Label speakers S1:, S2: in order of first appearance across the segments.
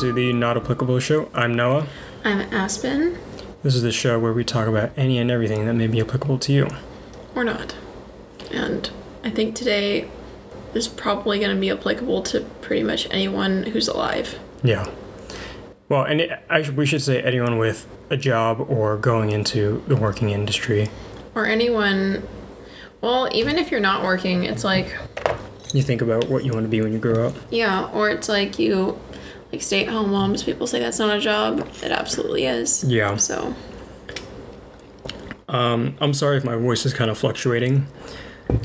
S1: to the Not Applicable Show. I'm Noah.
S2: I'm Aspen,
S1: This is the show where we talk about any and everything that may be applicable to you.
S2: or not. And I think today is probably going to be applicable to pretty much anyone who's alive.
S1: Yeah. Well, and it, I, we should say anyone with a job or going into the working industry.
S2: Or anyone, well, even if you're not working, it's like,
S1: You think about what you want to be when you grow up.
S2: yeah, or it's like you, like stay at home moms, people say that's not a job. It absolutely is.
S1: Yeah.
S2: So,
S1: Um, I'm sorry if my voice is kind of fluctuating.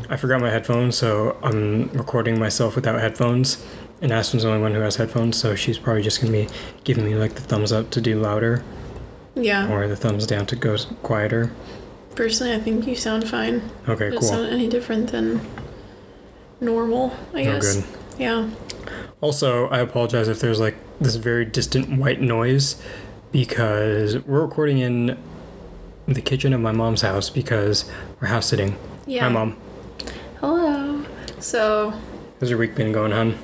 S1: I forgot my headphones, so I'm recording myself without headphones. And Aspen's the only one who has headphones, so she's probably just gonna be giving me like the thumbs up to do louder
S2: yeah,
S1: or the thumbs down to go quieter.
S2: personally, I think you sound fine.
S1: Okay,
S2: It
S1: cool.
S2: sound any different than normal, I
S1: Oh,
S2: guess.
S1: good.
S2: Yeah.
S1: Also, I apologize if there's like this very distant white noise because we're recording in the kitchen of my mom's house because we're house sitting.
S2: Yeah.
S1: Hi, mom.
S2: Hello. So,
S1: How's your week been going, hon?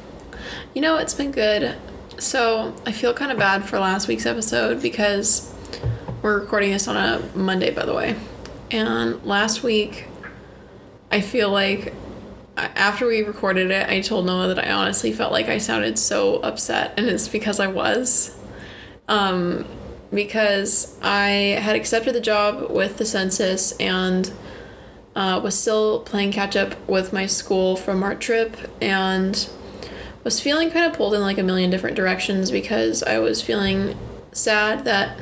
S2: You know, it's been good. So I feel kind of bad for last week's episode because we're recording this on a Monday, by the way. And last week, I feel like after we recorded it, I told Noah that I honestly felt like I sounded so upset, and it's because I was. Um, because I had accepted the job with the census and uh, was still playing catch up with my school from our trip and was feeling kind of pulled in like a million different directions because I was feeling sad that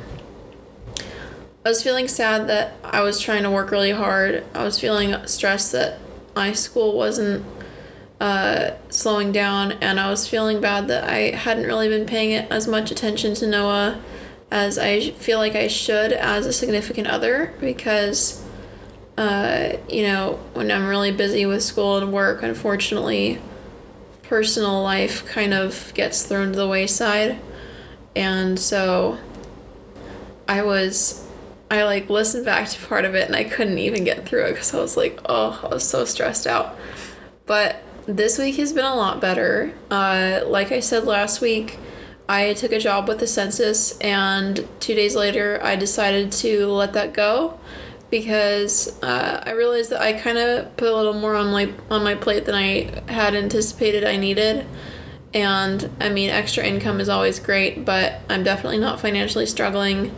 S2: I was feeling sad that I was trying to work really hard. I was feeling stressed that my school wasn't uh, slowing down, and I was feeling bad that I hadn't really been paying as much attention to Noah as I feel like I should as a significant other because, uh, you know, when I'm really busy with school and work, unfortunately, personal life kind of gets thrown to the wayside. And so I was, I like listened back to part of it and I couldn't even get through it because I was like, oh, I was so stressed out. But this week has been a lot better. Uh, like I said last week, I took a job with the census, and two days later, I decided to let that go because uh, I realized that I kind of put a little more on my on my plate than I had anticipated I needed. And I mean, extra income is always great, but I'm definitely not financially struggling,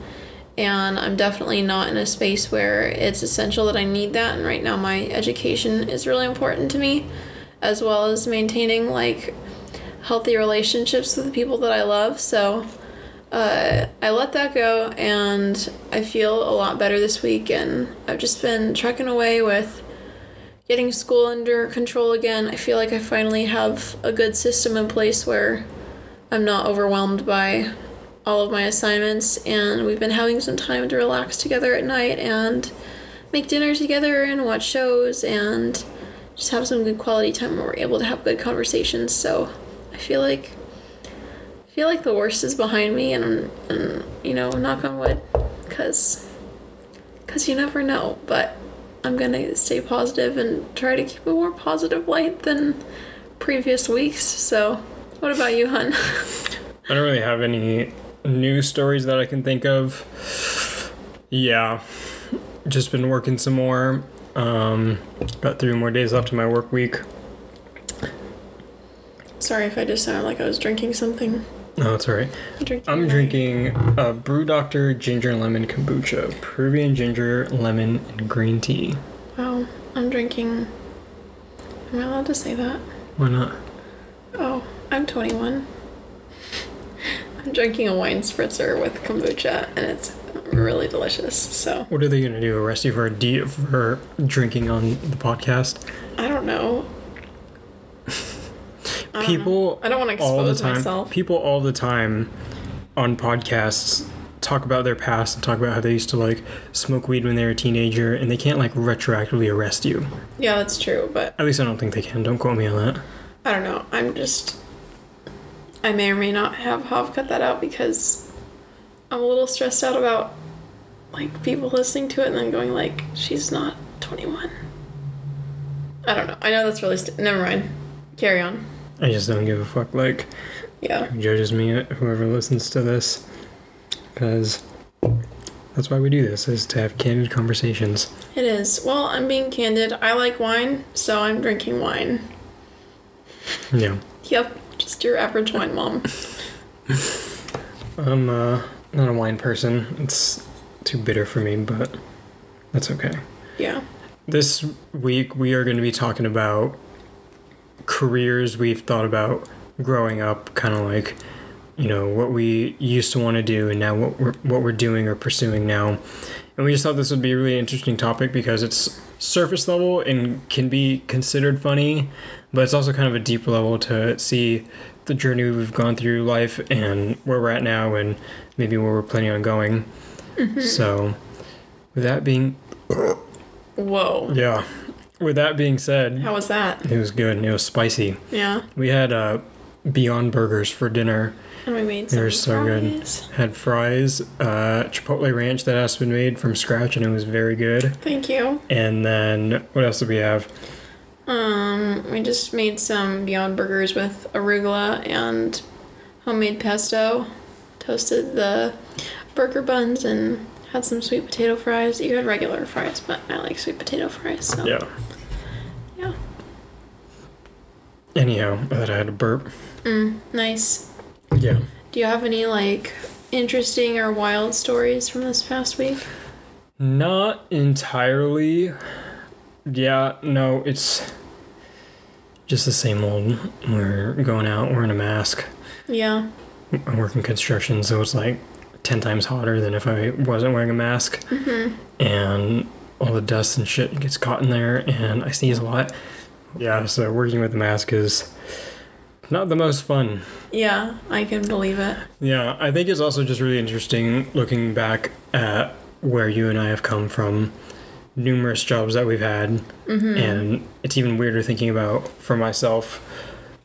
S2: and I'm definitely not in a space where it's essential that I need that. And right now, my education is really important to me, as well as maintaining like healthy relationships with the people that I love. So uh, I let that go and I feel a lot better this week. And I've just been trucking away with getting school under control again. I feel like I finally have a good system in place where I'm not overwhelmed by all of my assignments. And we've been having some time to relax together at night and make dinner together and watch shows and just have some good quality time where we're able to have good conversations. So I feel like I feel like the worst is behind me, and, and you know, knock on wood, because because you never know. But I'm gonna stay positive and try to keep a more positive light than previous weeks. So, what about you, hun?
S1: I don't really have any news stories that I can think of. Yeah, just been working some more. Um, got three more days left in my work week.
S2: Sorry if I just sounded like I was drinking something.
S1: No, it's alright.
S2: I'm drinking.
S1: I'm drinking a Brew Doctor Ginger Lemon Kombucha, Peruvian ginger, lemon, and green tea.
S2: Wow, I'm drinking. Am I allowed to say that?
S1: Why not?
S2: Oh, I'm 21. I'm drinking a wine spritzer with kombucha, and it's really delicious. So
S1: What are they gonna do? Arrest you for de- for drinking on the podcast?
S2: I don't know. I don't know.
S1: People
S2: I don't want to
S1: all the
S2: expose
S1: time.
S2: myself.
S1: People all the time on podcasts talk about their past and talk about how they used to like smoke weed when they were a teenager, and they can't like retroactively arrest you.
S2: Yeah, that's true, but
S1: At least I don't think they can. Don't quote me on that.
S2: I don't know. I'm just. I may or may not have have cut that out because I'm a little stressed out about like people listening to it and then going like, she's not 21. I don't know. I know that's really st- never mind. Carry on.
S1: I just don't give a fuck. Like,
S2: Yeah.
S1: who judges me, whoever listens to this, because that's why we do this, is to have candid conversations.
S2: It is. Well, I'm being candid. I like wine, so I'm drinking wine.
S1: Yeah.
S2: Yep. Just your average wine mom.
S1: I'm uh, not a wine person. It's too bitter for me, but that's okay.
S2: Yeah.
S1: This week we are going to be talking about careers we've thought about growing up, kind of like you know what we used to want to do and now what we're what we're doing or pursuing now. And we just thought this would be a really interesting topic because it's surface level and can be considered funny, but it's also kind of a deep level to see the journey we've gone through life and where we're at now and maybe where we're planning on going. So, with that being
S2: Whoa.
S1: yeah. With that being said,
S2: How was that?
S1: it was good and it was spicy.
S2: Yeah.
S1: We had uh, Beyond Burgers for dinner.
S2: And we made
S1: They were so good. Had fries, uh, Chipotle ranch that has been made from scratch and it was very good.
S2: Thank you.
S1: And then what else did we have?
S2: Um, we just made some Beyond Burgers with arugula and homemade pesto. Toasted the burger buns and had some sweet potato fries. You had regular fries, but I like sweet potato fries. So
S1: Yeah.
S2: yeah.
S1: Anyhow, I thought I had a burp.
S2: Mm, nice.
S1: Yeah.
S2: Do you have any like interesting or wild stories from this past week?
S1: Not entirely. Yeah, no, it's just the same old. We're going out, wearing a mask.
S2: Yeah.
S1: I work in construction, so it's like 10 times hotter than if I wasn't wearing a mask.
S2: Mm-hmm.
S1: And all the dust and shit gets caught in there, and I sneeze a lot. Yeah, so working with a mask is not the most fun.
S2: Yeah, I can believe it.
S1: Yeah, I think it's also just really interesting looking back at where you and I have come from, numerous jobs that we've had, mm-hmm. and it's even weirder thinking about for myself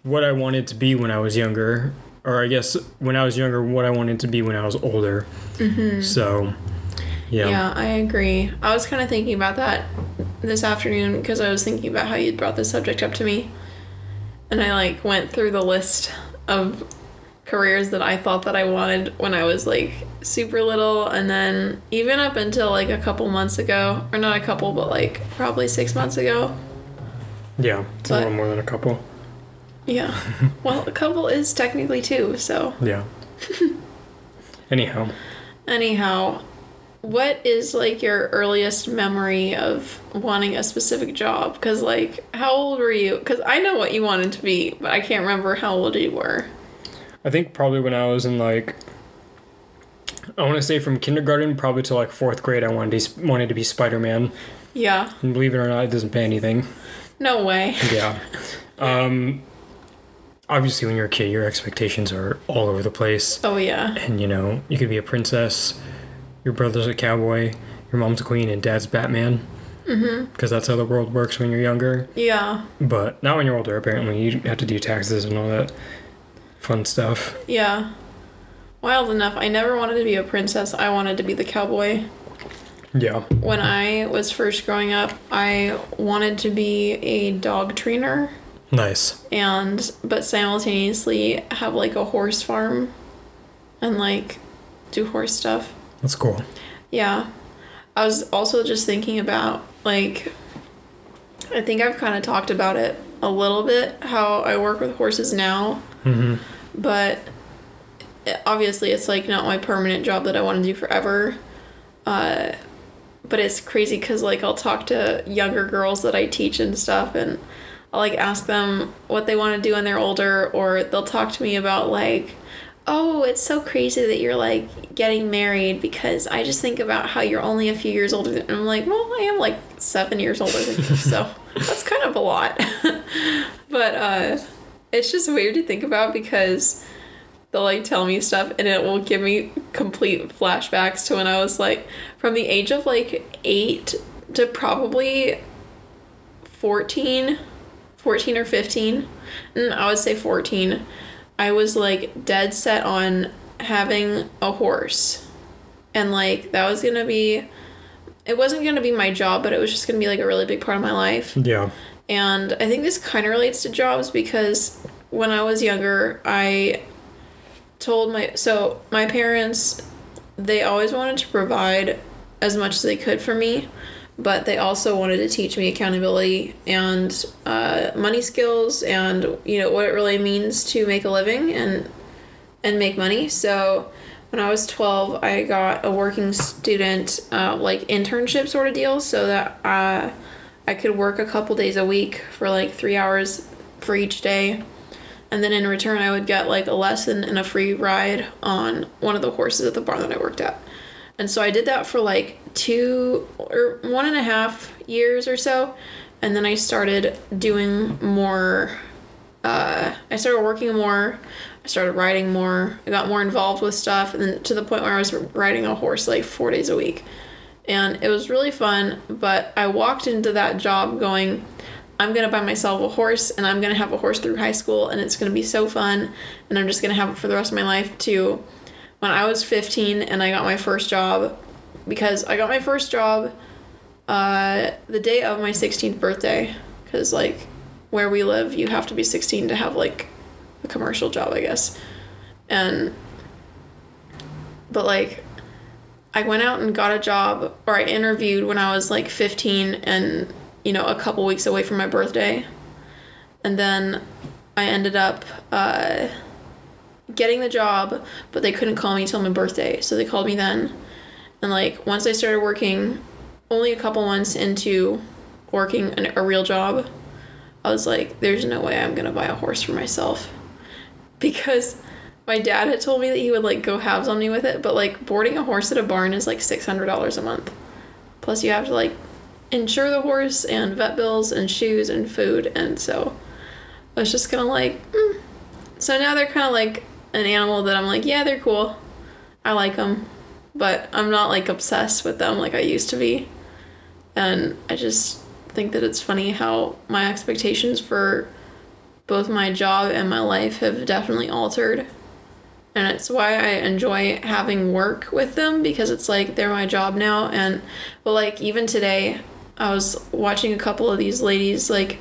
S1: what I wanted to be when I was younger, or I guess when I was younger, what I wanted to be when I was older. Mm-hmm. So, yeah.
S2: Yeah, I agree. I was kind of thinking about that this afternoon because I was thinking about how you brought this subject up to me. And I like went through the list of careers that I thought that I wanted when I was like super little and then even up until like a couple months ago, or not a couple, but like probably 6 months ago.
S1: Yeah, it's a little more than a couple.
S2: Yeah. well, a couple is technically two, so
S1: Yeah. Anyhow,
S2: Anyhow, what is like your earliest memory of wanting a specific job? Because, like, how old were you? Because I know what you wanted to be, but I can't remember how old you were.
S1: I think probably when I was in like, I want to say from kindergarten probably to like fourth grade, I wanted to, wanted to be Spider Man.
S2: Yeah.
S1: And believe it or not, it doesn't pay anything.
S2: No way.
S1: Yeah. Um, obviously, when you're a kid, your expectations are all over the place.
S2: Oh, yeah.
S1: And, you know, you could be a princess, your brother's a cowboy, your mom's a queen, and dad's Batman.
S2: Mm-hmm.
S1: Because that's how the world works when you're younger.
S2: Yeah.
S1: But not when you're older, apparently. You have to do taxes and all that fun stuff.
S2: Yeah. Wild enough. I never wanted to be a princess. I wanted to be the cowboy.
S1: Yeah.
S2: When I was first growing up, I wanted to be a dog trainer
S1: Nice.
S2: and but simultaneously have like a horse farm and like do horse stuff.
S1: That's cool.
S2: Yeah. I was also just thinking about like I think I've kind of talked about it a little bit how I work with horses now,
S1: hmm
S2: but obviously it's like not my permanent job that I want to do forever. Uh but it's crazy cuz like I'll talk to younger girls that I teach and stuff and I'll like ask them what they want to do when they're older or they'll talk to me about like oh, it's so crazy that you're like getting married because I just think about how you're only a few years older than I'm like, well, I am like seven years older than you, so that's kind of a lot. but uh it's just weird to think about because they'll like tell me stuff and it will give me complete flashbacks to when I was like from the age of like eight to probably 14 14 or 15 and i would say 14 i was like dead set on having a horse. And like that was gonna be it wasn't gonna be my job but it was just gonna be like a really big part of my life.
S1: Yeah.
S2: And I think this kind of relates to jobs because when I was younger, I told my so my parents they always wanted to provide as much as they could for me but they also wanted to teach me accountability and uh, money skills and you know what it really means to make a living and and make money. So when i was 12 i got a working student uh, like internship sort of deal so that uh, i could work a couple days a week for like three hours for each day. And then in return i would get like a lesson and a free ride on one of the horses at the barn that i worked at. And so i did that for like two or one and a half years or so. And then i started doing more uh, i started working more. I started riding more. I got more involved with stuff and to the point where i was riding a horse like four days a week and it was really fun but i walked into that job going I'm gonna buy myself a horse and I'm gonna have a horse through high school and it's gonna be so fun and I'm just gonna have it for the rest of my life too. when I was 15 and I got my first job because I got my first job uh, the day of my 16th birthday because like where we live you have to be 16 to have like a commercial job I guess and but like I went out and got a job or I interviewed when I was like 15 and you know, a couple weeks away from my birthday. And then I ended up uh, getting the job, but they couldn't call me till my birthday. So they called me then. And like once I started working, only a couple months into working an, a real job, I was like, there's no way I'm going to buy a horse for myself. Because my dad had told me that he would like go halves on me with it, but like boarding a horse at a barn is like $600 a month. Plus you have to like insure the horse and vet bills and shoes and food and so i was just kind of like mm. so now they're kind of like an animal that i'm like yeah they're cool i like them but i'm not like obsessed with them like i used to be and i just think that it's funny how my expectations for both my job and my life have definitely altered and it's why I enjoy having work with them because it's like they're my job now and but like even today I was watching a couple of these ladies like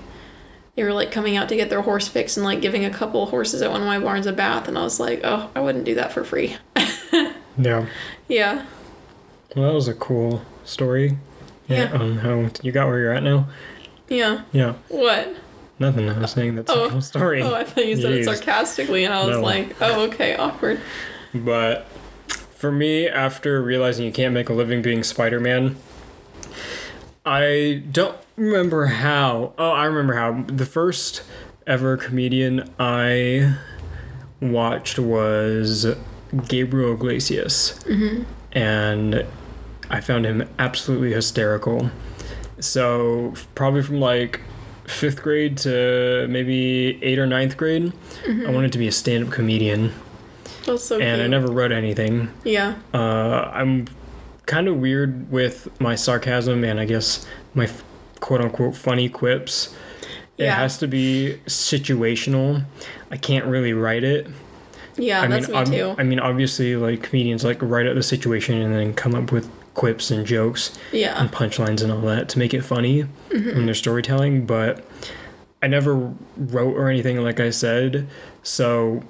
S2: they were like coming out to get their horse fixed and like giving a couple of horses at one of my barns a bath and I was like, "Oh, I wouldn't do that for free."
S1: yeah.
S2: Yeah.
S1: Well, that was a cool story.
S2: Yeah.
S1: On um, how you got where you're at now.
S2: Yeah.
S1: Yeah.
S2: What?
S1: Nothing. I was saying that's a oh. cool story.
S2: Oh, I thought you said it sarcastically and I was
S1: No.
S2: like, "Oh, okay, awkward."
S1: But for me, after realizing you can't make a living being Spider Man, I don't remember how. Oh, I remember how. The first ever comedian I watched was Gabriel Iglesias. Mm-hmm. And I found him absolutely hysterical. So, probably from like fifth grade to maybe eighth or ninth grade, I wanted to be a stand up comedian
S2: That's so
S1: and I never wrote anything.
S2: Yeah.
S1: Uh, I'm kind of weird with my sarcasm and I guess my quote unquote funny quips.
S2: Yeah.
S1: It has to be situational. I can't really write it.
S2: Yeah,
S1: I
S2: that's
S1: mean,
S2: me
S1: ob-
S2: too.
S1: I mean, obviously, like comedians like write out the situation and then come up with quips and jokes
S2: yeah.
S1: and punchlines and all that to make it funny
S2: Mm-hmm.
S1: in their storytelling. But I never wrote or anything, like I said. So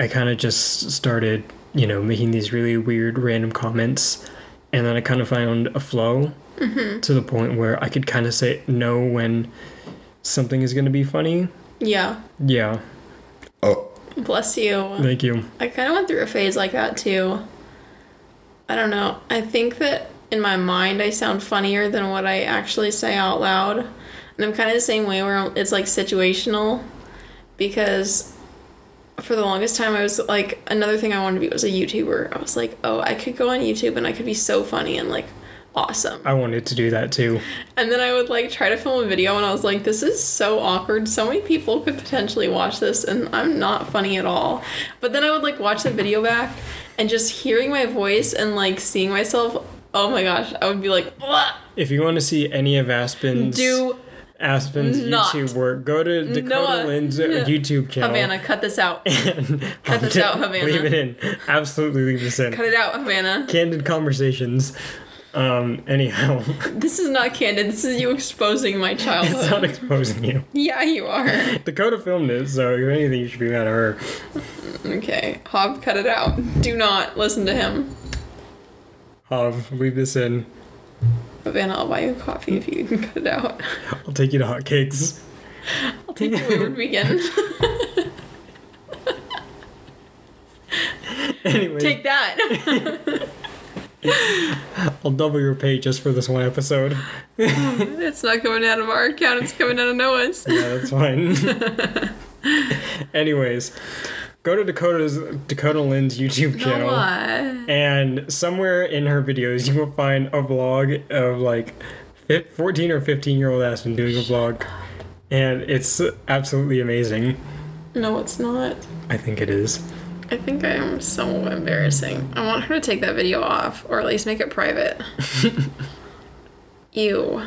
S1: I kind of just started, you know, making these really weird random comments. And then I kind of found a flow
S2: Mm-hmm.
S1: to the point where I could kind of say no when something is going to be funny.
S2: Yeah.
S1: Yeah. Oh.
S2: Bless you.
S1: Thank you.
S2: I kind of went through a phase like that too. I don't know. I think that in my mind I sound funnier than what I actually say out loud. And I'm kind of the same way where it's like situational because for the longest time I was like another thing I wanted to be was a YouTuber. I was like, "Oh, I could go on YouTube and I could be so funny and like awesome."
S1: I wanted to do that too.
S2: And then I would like try to film a video and I was like, this is so awkward. So many people could potentially watch this and I'm not funny at all. But then I would like watch the video back and just hearing my voice and like seeing myself, oh my gosh, I would be like, "Ugh."
S1: If you want to see any of Aspen's
S2: do
S1: Aspen's
S2: not.
S1: YouTube work, go to Dakota
S2: Noah,
S1: Lynn's. YouTube channel.
S2: Havana, cut this out. Cut this out, Havana.
S1: Leave it in. Absolutely leave this in.
S2: Cut it out, Havana.
S1: Candid conversations. Um, anyhow,
S2: This is not candid. This is you exposing my childhood.
S1: it's not exposing you.
S2: yeah, you are.
S1: Dakota filmed it, so if anything, you should be mad at her.
S2: Okay, Hob, cut it out. Do not listen to him.
S1: Um, Hav, leave this in.
S2: Vanna, I'll buy you a coffee if you can cut it out.
S1: I'll take you to hotcakes.
S2: I'll take you to the wayward weekend.
S1: Anyway,
S2: take that.
S1: I'll double your pay just for this one episode.
S2: it's not coming out of our account. It's coming out of Noah's.
S1: Yeah, that's fine. Anyways, go to Dakota's Dakota Lynn's YouTube channel. And somewhere in her videos, you will find a vlog of like fif- 14 or 15 year old Aspen doing a vlog. And it's absolutely amazing.
S2: No, it's not.
S1: I think it is.
S2: I think I am so embarrassing. I want her to take that video off, or at least make it private. Ew.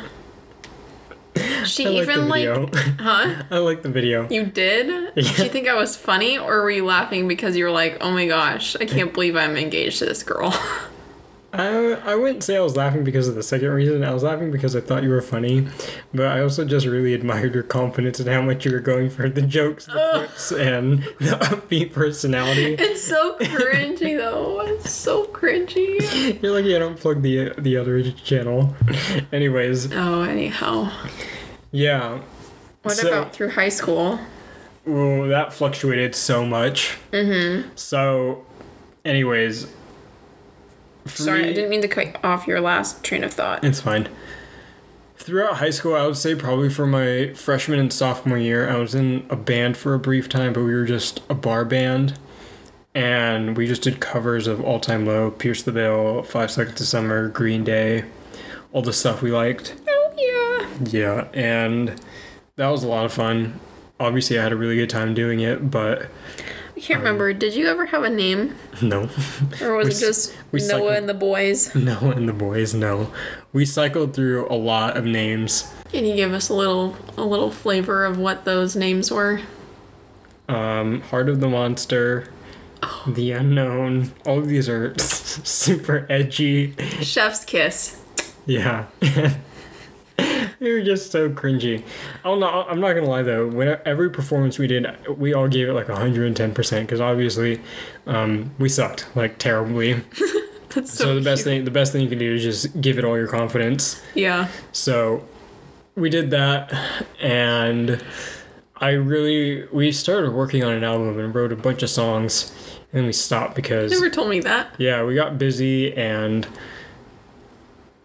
S2: She
S1: like
S2: even like, huh?
S1: I like the video.
S2: You did? Did you think I was funny, or were you laughing because you were like, "Oh my gosh, I can't believe I'm engaged to this girl"?
S1: I, I wouldn't say I was laughing because of the second reason. I was laughing because I thought you were funny, but I also just really admired your confidence and how much you were going for the jokes, the clips, and the upbeat personality.
S2: it's so cringy though. It's so cringy.
S1: You're lucky I don't plug the the other channel. Anyways,
S2: Oh, anyhow,
S1: yeah.
S2: what
S1: So-
S2: about through high school?
S1: Well, that fluctuated so much. Mm-hmm. So, anyways.
S2: Sorry, I didn't mean to cut off your last train of thought.
S1: It's fine. Throughout high school, I would say probably for my freshman and sophomore year, I was in a band for a brief time, but we were just a bar band. And we just did covers of All Time Low, Pierce the Veil, Five Seconds to Summer, Green Day, all the stuff we liked.
S2: Oh yeah.
S1: Yeah, and that was a lot of fun. Obviously, I had a really good time doing it, but
S2: Can't remember. Did you ever have a name,
S1: no.
S2: or was
S1: We
S2: it just
S1: we
S2: Noah
S1: cycled-
S2: and the boys?
S1: No, and the boys, no. We cycled through a lot of names.
S2: Can you give us a little a little flavor of what those names were?
S1: Um, Heart of the Monster, The Unknown. All of these are super edgy.
S2: Chef's kiss.
S1: Yeah. they were just so cringy. I'm not, I'm not gonna lie though, when every performance we did, we all gave it like 110% because obviously um, we sucked like terribly.
S2: That's so,
S1: So, the best thing the best thing you can do is just give it all your confidence.
S2: Yeah.
S1: So we did that and I really we started working on an album and wrote a bunch of songs and then we stopped because
S2: Never told me that.
S1: yeah, we got busy and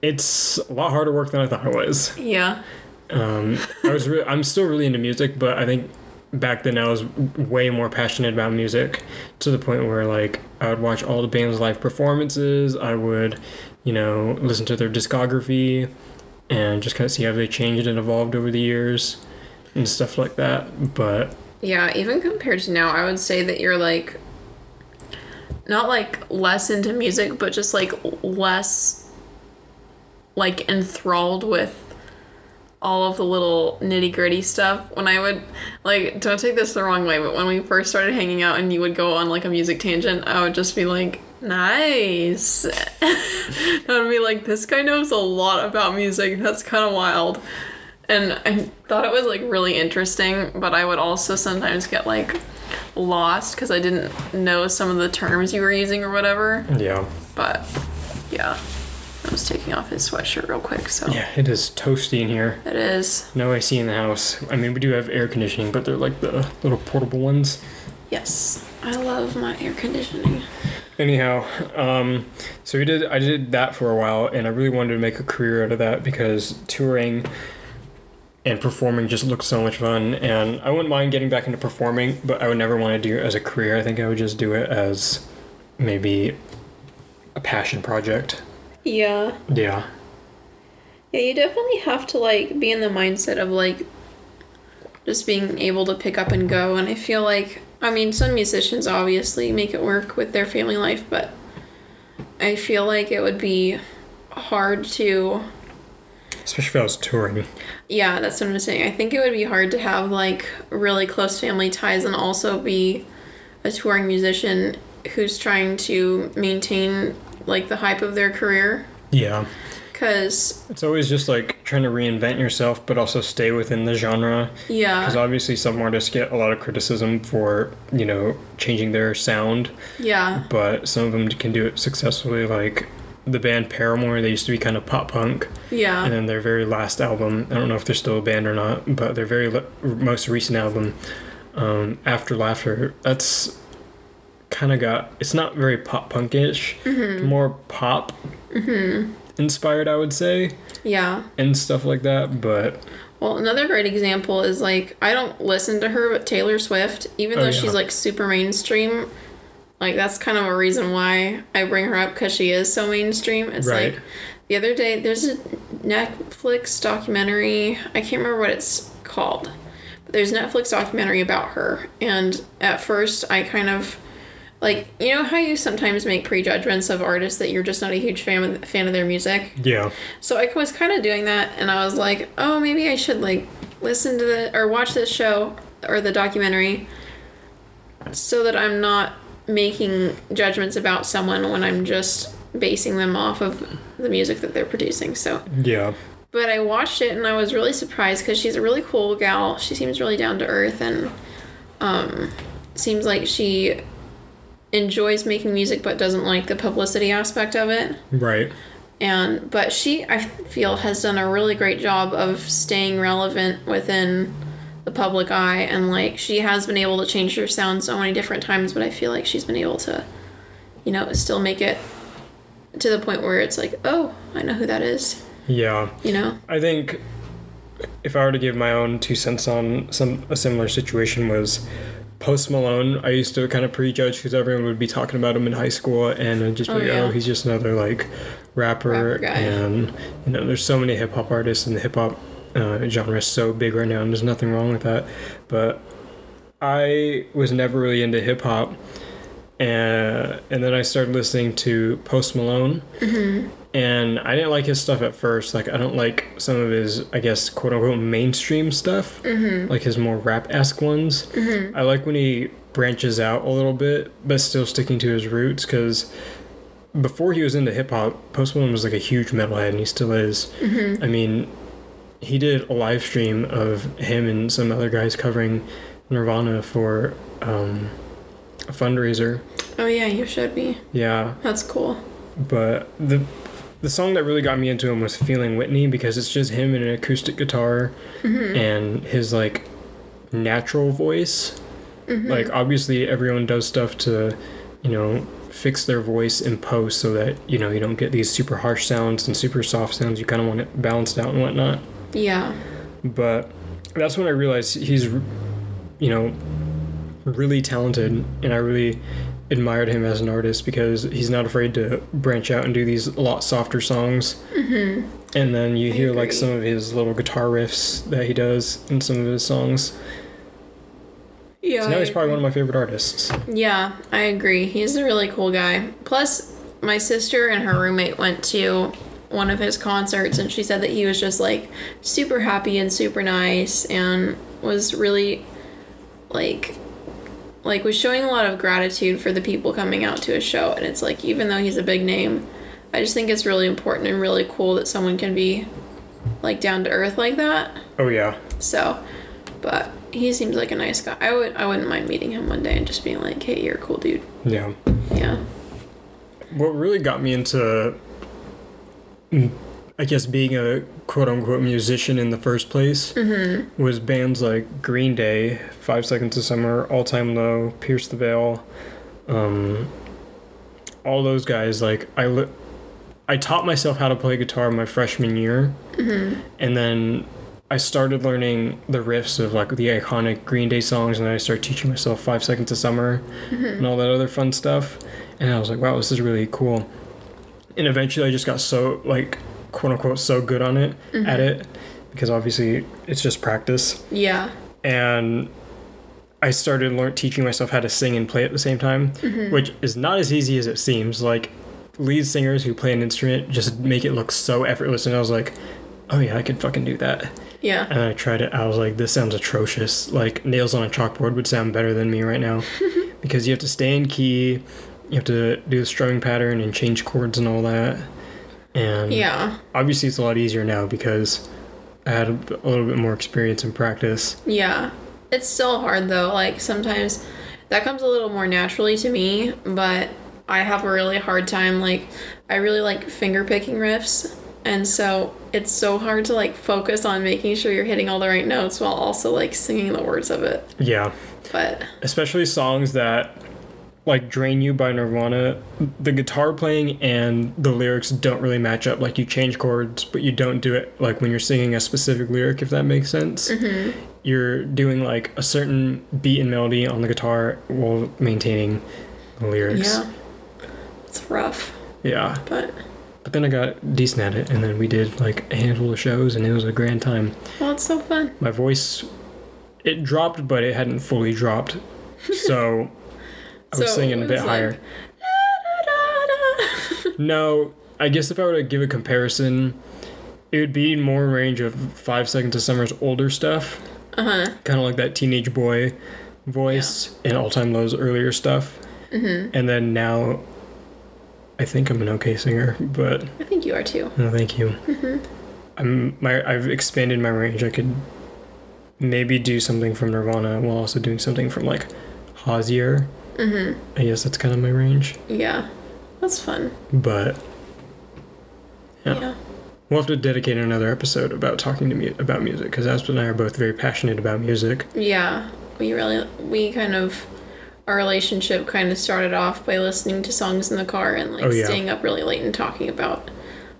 S1: it's a lot harder work than I thought it was.
S2: Yeah.
S1: Um, I was re- I'm still really into music, but I think back then I was way more passionate about music to the point where like I would watch all the band's live performances. I would, you know, listen to their discography and just kind of see how they changed and evolved over the years and stuff like that. But
S2: Yeah, even compared to now, I would say that you're like not like less into music, but just like less like enthralled with all of the little nitty gritty stuff. When I would like, don't take this the wrong way, but when we first started hanging out and you would go on like a music tangent, I would just be like, nice. I would be like, this guy knows a lot about music. That's kind of wild. And I thought it was like really interesting, but I would also sometimes get like lost because I didn't know some of the terms you were using or whatever.
S1: yeah,
S2: But yeah, I was taking off his sweatshirt real quick, so
S1: yeah, it is toasty in here.
S2: it is.
S1: No AC in the house. I mean, we do have air conditioning, but they're like the little portable ones.
S2: Yes, I love my air conditioning.
S1: Anyhow, um, so we did. I did that for a while, and I really wanted to make a career out of that because touring and performing just looked so much fun. And I wouldn't mind getting back into performing, but I would never want to do it as a career. I think I would just do it as maybe a passion project.
S2: Yeah.
S1: Yeah,
S2: Yeah, you definitely have to like be in the mindset of like just being able to pick up and go and I feel like I mean some musicians obviously make it work with their family life, but I feel like it would be hard to
S1: especially if I was touring.
S2: yeah, that's what I'm saying. I think it would be hard to have like really close family ties and also be a touring musician who's trying to maintain like the hype of their career
S1: Yeah.
S2: Because,
S1: It's always just like trying to reinvent yourself, but also stay within the genre.
S2: Yeah.
S1: Because obviously, some artists get a lot of criticism for, you know, changing their sound,
S2: Yeah.
S1: but some of them can do it successfully. Like the band Paramore, they used to be kind of pop punk,
S2: Yeah.
S1: and then their very last album, I don't know if they're still a band or not, but their very le- most recent album, um, After Laughter, that's kind of got, it's not very pop punkish, mm-hmm. more pop mm-hmm. inspired, I would say
S2: Yeah.
S1: and stuff like that. But
S2: Well, another great example is like I don't listen to her, but Taylor Swift, even
S1: Oh,
S2: though
S1: yeah.
S2: she's like super mainstream, like that's kind of a reason why I bring her up because she is so mainstream. It's
S1: Right.
S2: like the other day there's a Netflix documentary. I can't remember what it's called, but there's a Netflix documentary about her. And at first, I kind of like you know how you sometimes make prejudgments of artists that you're just not a huge fan of, fan of their music.
S1: yeah,
S2: So I was kind of doing that, and I was like, oh, maybe I should like listen to the or watch this show or the documentary, so that I'm not making judgments about someone when I'm just basing them off of the music that they're producing. So,
S1: yeah,
S2: but I watched it and I was really surprised because she's a really cool gal. She seems really down to earth and um, seems like she enjoys making music but doesn't like the publicity aspect of it.
S1: Right.
S2: and but she i feel has done a really great job of staying relevant within the public eye. And like she has been able to change her sound so many different times but i feel like she's been able to you know still make it to the point where it's like oh i know who that is.
S1: Yeah,
S2: you know?
S1: I think if I were to give my own two cents on some a similar situation was Post Malone. I used to kind of prejudge because everyone would be talking about him in high school, and I'd just be
S2: Oh,
S1: like,
S2: yeah.
S1: "Oh, he's just another like rapper."
S2: Rapper.
S1: And you know, there's so many hip hop artists, and the hip hop uh, genre is so big right now, and there's nothing wrong with that. But I was never really into hip hop, and and then I started listening to Post Malone, and I didn't like his stuff at first. Like I don't like some of his, I guess, quote unquote mainstream stuff, mm-hmm. like his more rap esque ones. Mm-hmm. I like when he branches out a little bit, but still sticking to his roots. Because before he was into hip hop, Post Malone was like a huge metalhead, and he still is. Mm-hmm. I mean, he did a live stream of him and some other guys covering Nirvana for um, a fundraiser.
S2: oh yeah you showed me
S1: Yeah,
S2: that's cool
S1: but the the song that really got me into him was Feeling Whitney because it's just him and an acoustic guitar mm-hmm. and his like natural voice. Mm-hmm. Like obviously everyone does stuff to, you know, fix their voice in post so that, you know, you don't get these super harsh sounds and super soft sounds. You kind of want it balanced out and whatnot.
S2: yeah
S1: But that's when I realized he's, you know, really talented, and I really admired him as an artist because he's not afraid to branch out and do these a lot softer songs. Mm-hmm. And then you
S2: I
S1: hear like some of his little guitar riffs that he does in some of his songs.
S2: yeah
S1: So now
S2: I
S1: he's probably one of my favorite artists.
S2: Yeah, I agree. He's a really cool guy. Plus, my sister and her roommate went to one of his concerts and she said that he was just like super happy and super nice and was really like like was showing a lot of gratitude for the people coming out to his show and it's like even though he's a big name I just think it's really important and really cool that someone can be like down to earth like that.
S1: Oh yeah,
S2: So, but he seems like a nice guy. I would I wouldn't mind meeting him one day and just being like, "Hey, you're a cool dude."
S1: yeah.
S2: Yeah.
S1: What really got me into, mm, I guess, being a quote unquote musician in the first place mm-hmm. was bands like Green Day, Five Seconds of Summer, All Time Low, Pierce the Veil, um, all those guys. Like I, li- I taught myself how to play guitar my freshman year, mm-hmm. and then I started learning the riffs of like the iconic Green Day songs, and then I started teaching myself Five Seconds of Summer mm-hmm. and all that other fun stuff. And I was like, wow, this is really cool. And eventually, I just got so like quote unquote so good on it at mm-hmm. it because obviously it's just practice.
S2: Yeah.
S1: And I started learn teaching myself how to sing and play at the same time, mm-hmm. which is not as easy as it seems. Like lead singers who play an instrument just make it look so effortless, and I was like, oh yeah, I could fucking do that.
S2: Yeah.
S1: And I tried it. I was like, this sounds atrocious. Like nails on a chalkboard would sound better than me right now, because you have to stay in key, you have to do the strumming pattern and change chords and all that. And
S2: Yeah.
S1: obviously, it's a lot easier now because I had a little bit more experience and practice.
S2: Yeah. It's still hard though. Like sometimes that comes a little more naturally to me, but I have a really hard time like I really like finger picking riffs. And so it's so hard to like focus on making sure you're hitting all the right notes while also like singing the words of it.
S1: Yeah.
S2: But
S1: especially songs that like drain you by nirvana the guitar playing and the lyrics don't really match up like you change chords but you don't do it like when you're singing a specific lyric if that makes sense
S2: Mm-hmm.
S1: you're doing like a certain beat and melody on the guitar while maintaining the lyrics
S2: yeah. It's rough.
S1: yeah
S2: But
S1: but then i got decent at it and then we did like a handful of shows and it was a grand time
S2: well it's so fun.
S1: my voice it dropped but it hadn't fully dropped so i was
S2: So
S1: singing a bit
S2: like,
S1: higher No, I guess if I were to give a comparison, it would be more in range of Five Seconds of Summer's older stuff,
S2: Uh-huh.
S1: kind of like that teenage boy voice, and All Time Low's earlier stuff.
S2: Mm-hmm.
S1: And then now, I think I'm an okay singer, but
S2: I think you are too.
S1: no, thank you.
S2: Mm-hmm.
S1: I'm my I've expanded my range. I could maybe do something from Nirvana while also doing something from like Hozier.
S2: Mm-hmm.
S1: I guess that's kind of my range,
S2: Yeah. That's fun.
S1: but Yeah.
S2: yeah.
S1: We'll have to dedicate another episode about talking to me about music because Aspen and I are both very passionate about music.
S2: Yeah, we really we kind of our relationship kind of started off by listening to songs in the car and like
S1: Oh, yeah.
S2: staying up really late and talking about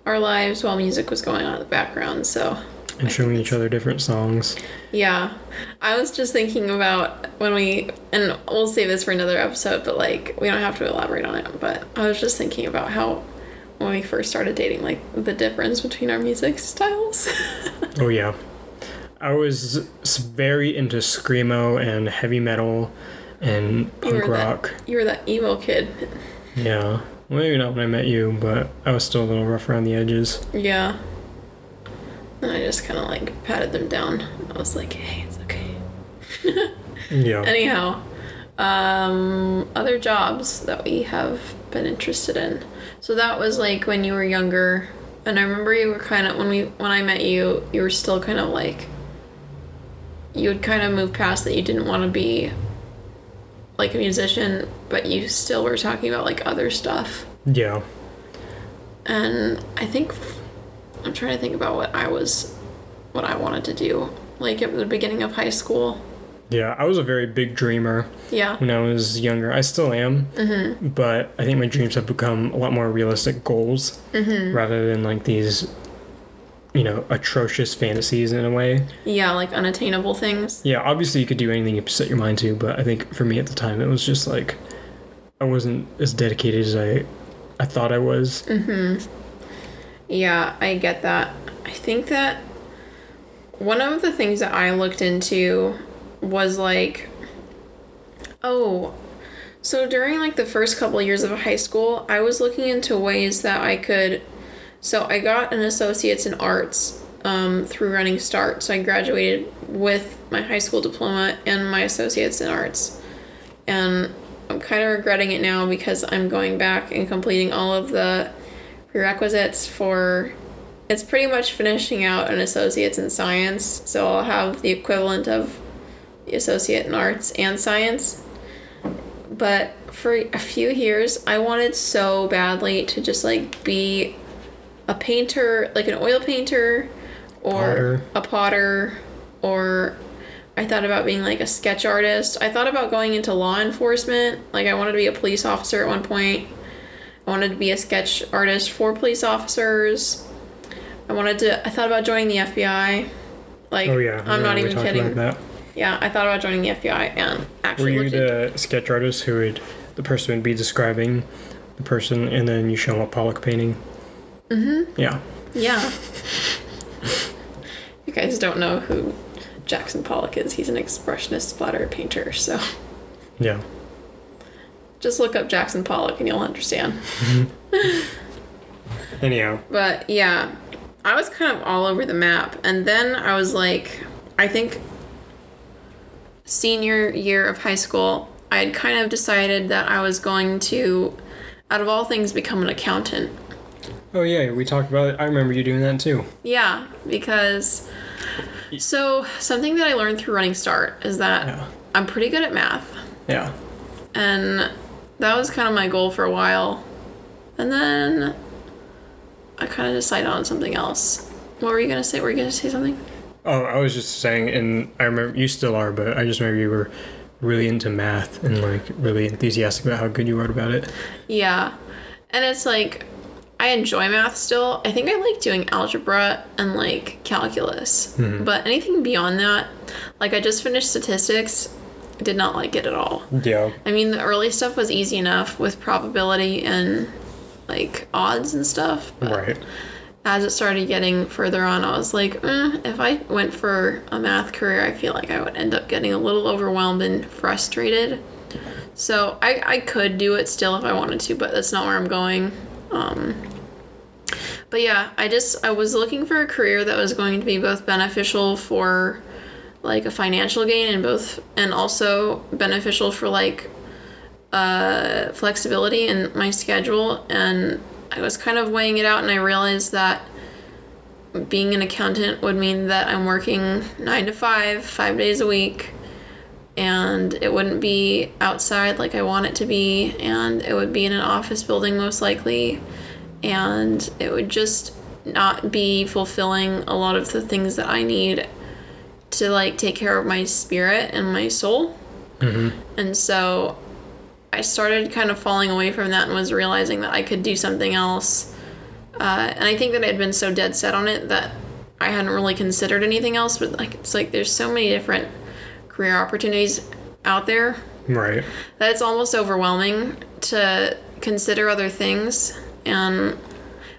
S2: our lives while music was going on in the background. So
S1: And showing each other different songs.
S2: yeah, I was just thinking about when we and we'll save this for another episode, but like we don't have to elaborate on it. But I was just thinking about how when we first started dating, like the difference between our music styles.
S1: Oh yeah, I was very into screamo and heavy metal and
S2: You
S1: punk
S2: that-
S1: rock.
S2: you were that emo kid.
S1: Yeah, well, maybe not when I met you, but I was still a little rough around the edges.
S2: Yeah. And I just kind of like patted them down. I was like, hey, it's okay.
S1: Yeah,
S2: Anyhow, um, other jobs that we have been interested in. So that was like when you were younger, and I remember you were kind of when we when I met you, you were still kind of like you would kind of move past that you didn't want to be like a musician, but you still were talking about like other stuff.
S1: yeah,
S2: And I think I'm trying to think about what I was, what I wanted to do. Like at the beginning of high school.
S1: yeah. I was a very big dreamer
S2: Yeah.
S1: when I was younger. I still am,
S2: Mm-hmm.
S1: but I think my dreams have become a lot more realistic goals
S2: Mm-hmm.
S1: rather than like these, you know, atrocious fantasies in a way.
S2: Yeah, like unattainable things.
S1: Yeah, obviously you could do anything you set your mind to, but I think for me at the time it was just like I wasn't as dedicated as I I thought I was.
S2: Mm-hmm. Yeah, I get that. I think that one of the things that I looked into was like, oh, so during like the first couple of years of high school, I was looking into ways that I could. So I got an associate's in arts um, through Running Start. So I graduated with my high school diploma and my associate's in arts. And I'm kind of regretting it now because I'm going back and completing all of the prerequisites for it's pretty much finishing out an associate's in science so i'll have the equivalent of the associate in arts and science. But for a few years i wanted so badly to just like be a painter like an oil painter or
S1: Potter.
S2: a potter or i thought about being like a sketch artist. I thought about going into law enforcement. Like i wanted to be a police officer at one point wanted to be a sketch artist for police officers. I wanted to. I thought about joining the FBI. Like,
S1: oh yeah, I
S2: I'm not even kidding. Yeah, I thought about joining the FBI and actually.
S1: Were
S2: you into-
S1: the sketch artist who would the person would be describing the person and then you show them a Pollock painting? Mm-hmm. Yeah.
S2: Yeah. you guys don't know who Jackson Pollock is. He's an expressionist splatter painter. So
S1: Yeah.
S2: Just look up Jackson Pollock and you'll understand.
S1: Anyhow.
S2: But yeah, I was kind of all over the map. And then I was like, I think senior year of high school, I had kind of decided that I was going to, out of all things, become an accountant.
S1: Oh yeah, we talked about it. I remember you doing that too.
S2: Yeah, because so something that I learned through Running Start is that
S1: Yeah.
S2: I'm pretty good at math,
S1: Yeah.
S2: and that was kind of my goal for a while, and then I kind of decided on something else. What were you gonna say? Were you gonna say something?
S1: Oh, I was just saying, and I remember you still are, but I just remember you were really into math and like really enthusiastic about how good you were about it.
S2: Yeah, and it's like I enjoy math still. I think I like doing algebra and like calculus, mm-hmm. but anything beyond that, like I just finished statistics, did not like it at all.
S1: Yeah.
S2: I mean, the early stuff was easy enough with probability and like odds and stuff.
S1: Right.
S2: as it started getting further on, I was like, eh, if I went for a math career, I feel like I would end up getting a little overwhelmed and frustrated. So I, I could do it still if I wanted to, but that's not where I'm going. Um, but yeah, I just I was looking for a career that was going to be both beneficial for like a financial gain and both and also beneficial for like uh, flexibility in my schedule. And I was kind of weighing it out and I realized that being an accountant would mean that I'm working 9 to 5 5 days a week and it wouldn't be outside like I want it to be and it would be in an office building most likely. And it would just not be fulfilling a lot of the things that I need to like take care of my spirit and my soul. And so I started kind of falling away from that and was realizing that I could do something else. Uh, and I think that I had been so dead set on it that I hadn't really considered anything else. But like, it's like there's so many different career opportunities out there
S1: Right.
S2: that it's almost overwhelming to consider other things. And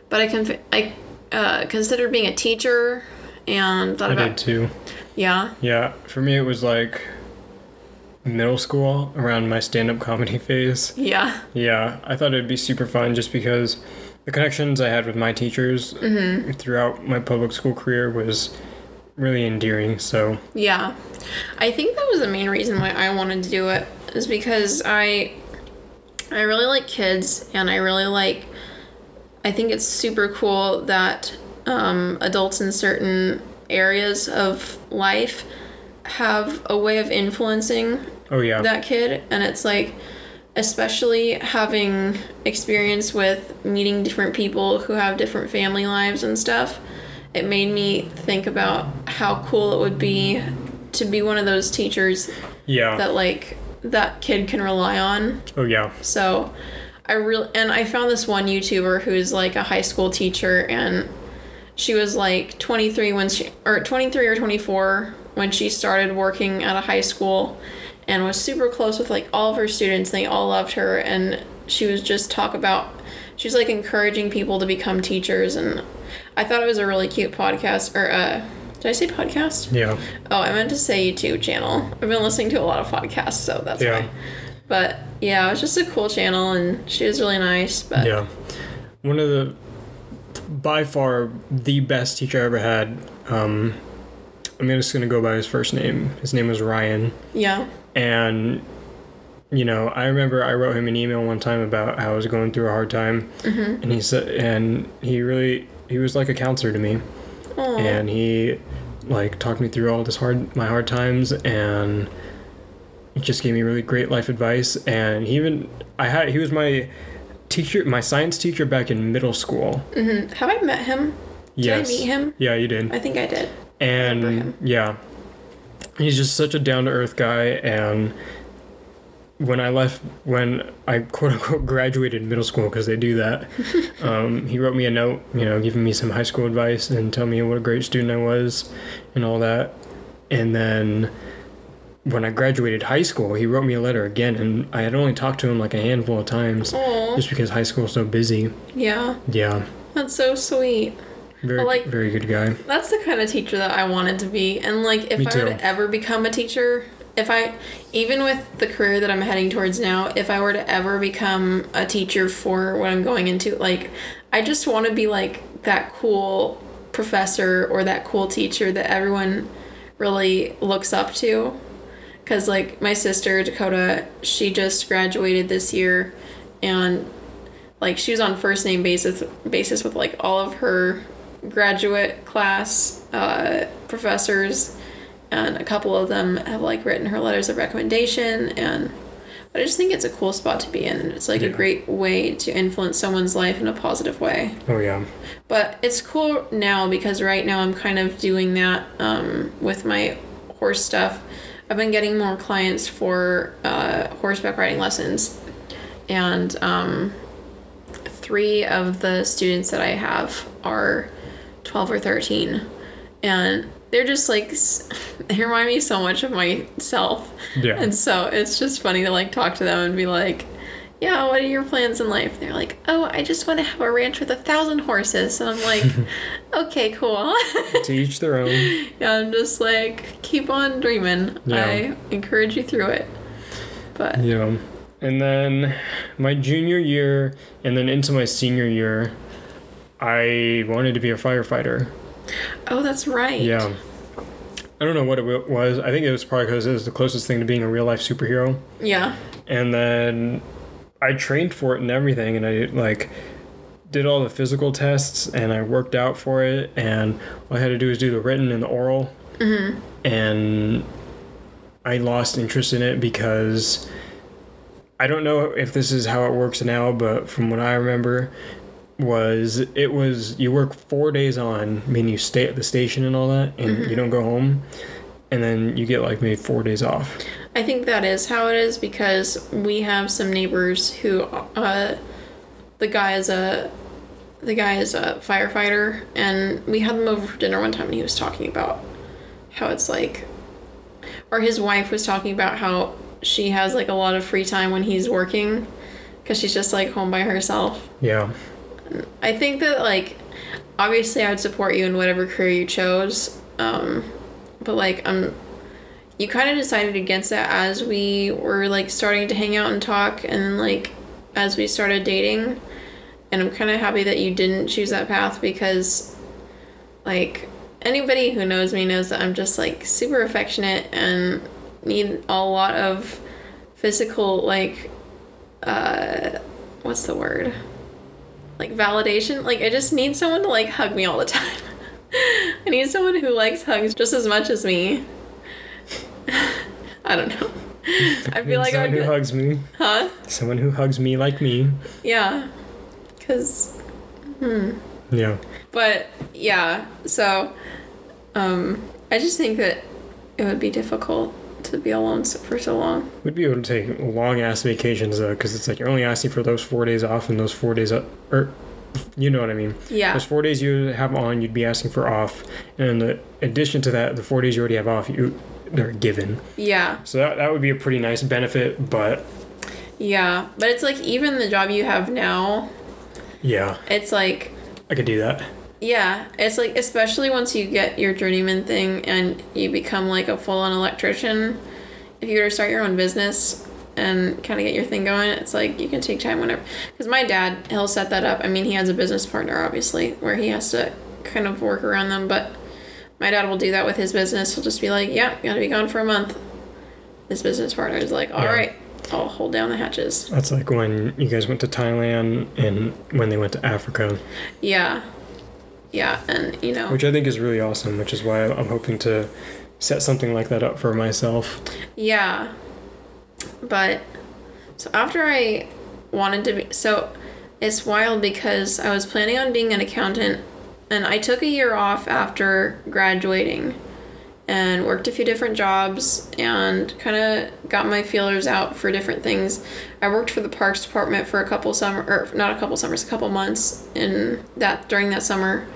S2: but I can I uh, considered being a teacher and thought
S1: I
S2: about
S1: did too.
S2: Yeah
S1: Yeah. For me, it was like middle school around my stand-up comedy phase.
S2: yeah
S1: Yeah, I thought it'd be super fun just because the connections I had with my teachers throughout my public school career was really endearing. So
S2: Yeah. I think that was the main reason why I wanted to do it is because I I really like kids and I really like I think it's super cool that um, adults in certain areas of life have a way of influencing
S1: oh yeah,
S2: that kid. And it's like especially having experience with meeting different people who have different family lives and stuff it made me think about how cool it would be to be one of those teachers
S1: yeah,
S2: that like that kid can rely on.
S1: Oh yeah,
S2: so I really and I found this one YouTuber who's like a high school teacher and she was like 23 when she or 23 or 24 when she started working at a high school and was super close with like all of her students. They all loved her and she was just talk about she was like encouraging people to become teachers and I thought it was a really cute podcast or uh did I say podcast?
S1: yeah,
S2: Oh, I meant to say YouTube channel. I've been listening to a lot of podcasts, so that's
S1: Yeah.
S2: why. But yeah, it was just a cool channel, and she was really nice. But
S1: yeah. One of the by far the best teacher I ever had. Um, I'm just gonna go by his first name. His name was Ryan.
S2: yeah,
S1: And, you know, I remember I wrote him an email one time about how I was going through a hard time.
S2: Mm-hmm.
S1: And he said, and he really, he was like a counselor to me.
S2: Aw.
S1: And he, like, talked me through all this hard, my hard times and he just gave me really great life advice. And he even, I had, he was my teacher, my science teacher back in middle school.
S2: Mhm. have I met him? Did
S1: yes.
S2: I meet him?
S1: Yeah, you did.
S2: I think I did.
S1: and yeah he's just such a down-to-earth guy and when i left when i quote-unquote graduated middle school because they do that um, he wrote me a note you know giving me some high school advice and telling me what a great student i was and all that and then when i graduated high school he wrote me a letter again and i had only talked to him like a handful of times
S2: Oh,
S1: just because high school was so busy
S2: yeah,
S1: yeah
S2: that's so sweet.
S1: very
S2: like-
S1: very good guy
S2: That's the kind of teacher that I wanted to be. And like, if
S1: Me
S2: I were to ever become a teacher, if I, even with the career that I'm heading towards now, if I were to ever become a teacher for what I'm going into, like, I just want to be like that cool professor or that cool teacher that everyone really looks up to. Because, like, my sister, Dakota, she just graduated this year and like she was on first name basis basis with like all of her graduate class uh, professors, and a couple of them have like written her letters of recommendation and. But I just think it's a cool spot to be in. It's like a great way to influence someone's life in a positive way.
S1: Oh yeah.
S2: But it's cool now because right now I'm kind of doing that um, with my horse stuff. I've been getting more clients for uh, horseback riding lessons, and um, three of the students that I have are 12 or 13, and they're just like they remind me so much of myself.
S1: Yeah.
S2: And so it's just funny to like talk to them and be like, yeah, what are your plans in life? They're like, oh, I just want to have a ranch with a thousand horses. And I'm like, okay, cool.
S1: to each their own.
S2: yeah, I'm just like, keep on dreaming.
S1: Yeah.
S2: I encourage you through it. But
S1: Yeah. And then my junior year and then into my senior year, I wanted to be a firefighter.
S2: oh, that's right.
S1: Yeah. I don't know what it was. I think it was probably because it was the closest thing to being a real life superhero.
S2: Yeah.
S1: And then I trained for it and everything, and I like did all the physical tests and I worked out for it. And all I had to do was do the written and the oral.
S2: Mm-hmm.
S1: And I lost interest in it because I don't know if this is how it works now, but from what I remember, was it was you work four days on, I mean you stay at the station and all that, and you don't go home, and then you get like maybe four days off.
S2: I think that is how it is because we have some neighbors who, uh, the guy is a, the guy is a firefighter, and we had him over for dinner one time, and he was talking about how it's like, or his wife was talking about how she has like a lot of free time when he's working, because she's just like home by herself.
S1: Yeah,
S2: I think that like obviously I would support you in whatever career you chose. Um but like I'm you kind of decided against that as we were like starting to hang out and talk and like as we started dating and I'm kind of happy that you didn't choose that path because like anybody who knows me knows that I'm just like super affectionate and need a lot of physical like uh what's the word? like validation. Like I just need someone to like hug me all the time. I need someone who likes hugs just as much as me. I don't know. I feel like I
S1: someone
S2: would
S1: who hugs me,
S2: huh?
S1: someone who hugs me like me.
S2: Yeah. Cause
S1: Yeah,
S2: but yeah, so um I just think that it would be difficult to be alone for so long.
S1: we'd be able to take long ass vacations though, because it's like you're only asking for those four days off and those four days up, or you know what I mean.
S2: Yeah.
S1: Those four days you have on, you'd be asking for off, and in addition to that, the four days you already have off, you they're given.
S2: Yeah.
S1: So that, that would be a pretty nice benefit, but
S2: Yeah. But it's like even the job you have now,
S1: yeah,
S2: it's like
S1: I could do that.
S2: Yeah, it's like especially once you get your journeyman thing and you become like a full-on electrician. If you were to start your own business and kind of get your thing going, it's like you can take time whenever. Because my dad, he'll set that up. I mean, he has a business partner, obviously, where he has to kind of work around them. But my dad will do that with his business. He'll just be like, "Yeah, you gotta be gone for a month." His business partner is like, "All
S1: Yeah.
S2: right, I'll hold down the hatches."
S1: That's like when you guys went to Thailand and when they went to Africa,
S2: Yeah, yeah, and you know,
S1: which I think is really awesome. Which is why I'm hoping to set something like that up for myself.
S2: Yeah. But so after I wanted to be so it's wild because I was planning on being an accountant and I took a year off after graduating and worked a few different jobs and kind of got my feelers out for different things. I worked for the parks department for a couple summer or not a couple summers, a couple months in that during that summer.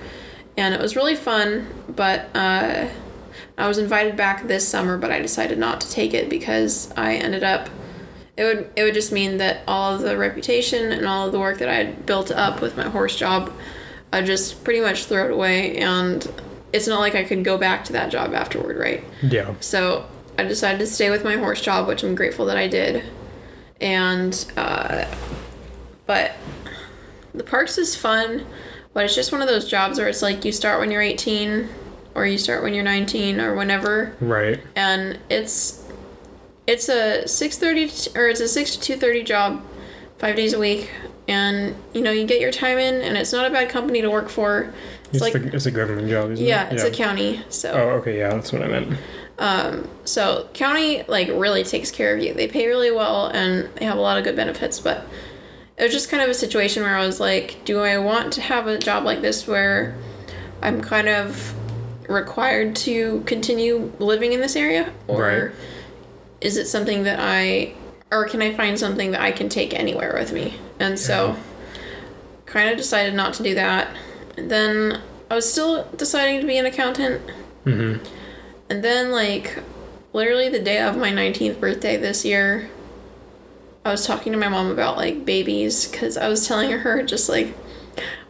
S2: And it was really fun, but uh I was invited back this summer, but I decided not to take it because I ended up. It would it would just mean that all of the reputation and all of the work that I had built up with my horse job, I just pretty much threw it away, and it's not like I could go back to that job afterward, right?
S1: Yeah.
S2: So I decided to stay with my horse job, which I'm grateful that I did. And, uh, but the parks is fun, but it's just one of those jobs where it's like you start when you're 18 or you start when you're 19 or whenever.
S1: Right.
S2: And it's, it's a 6.30 or it's a 6 to 2.30 job five days a week and you know you get your time in, and it's not a bad company to work for. It's,
S1: It's,
S2: like
S1: the, it's a government job, isn't it?
S2: yeah,
S1: it?
S2: it's a county, so
S1: Oh, okay, yeah, that's what I meant.
S2: um, so county like really takes care of you. They pay really well, and they have a lot of good benefits, but. It was just kind of a situation where I was like, do I want to have a job like this where I'm kind of required to continue living in this area? Or
S1: Right.
S2: is it something that I, or can I find something that I can take anywhere with me? And so, kind of decided not to do that. And then I was still deciding to be an accountant.
S1: Mm-hmm.
S2: And then, like, literally the day of my 19th birthday this year, I was talking to my mom about like babies because I was telling her just like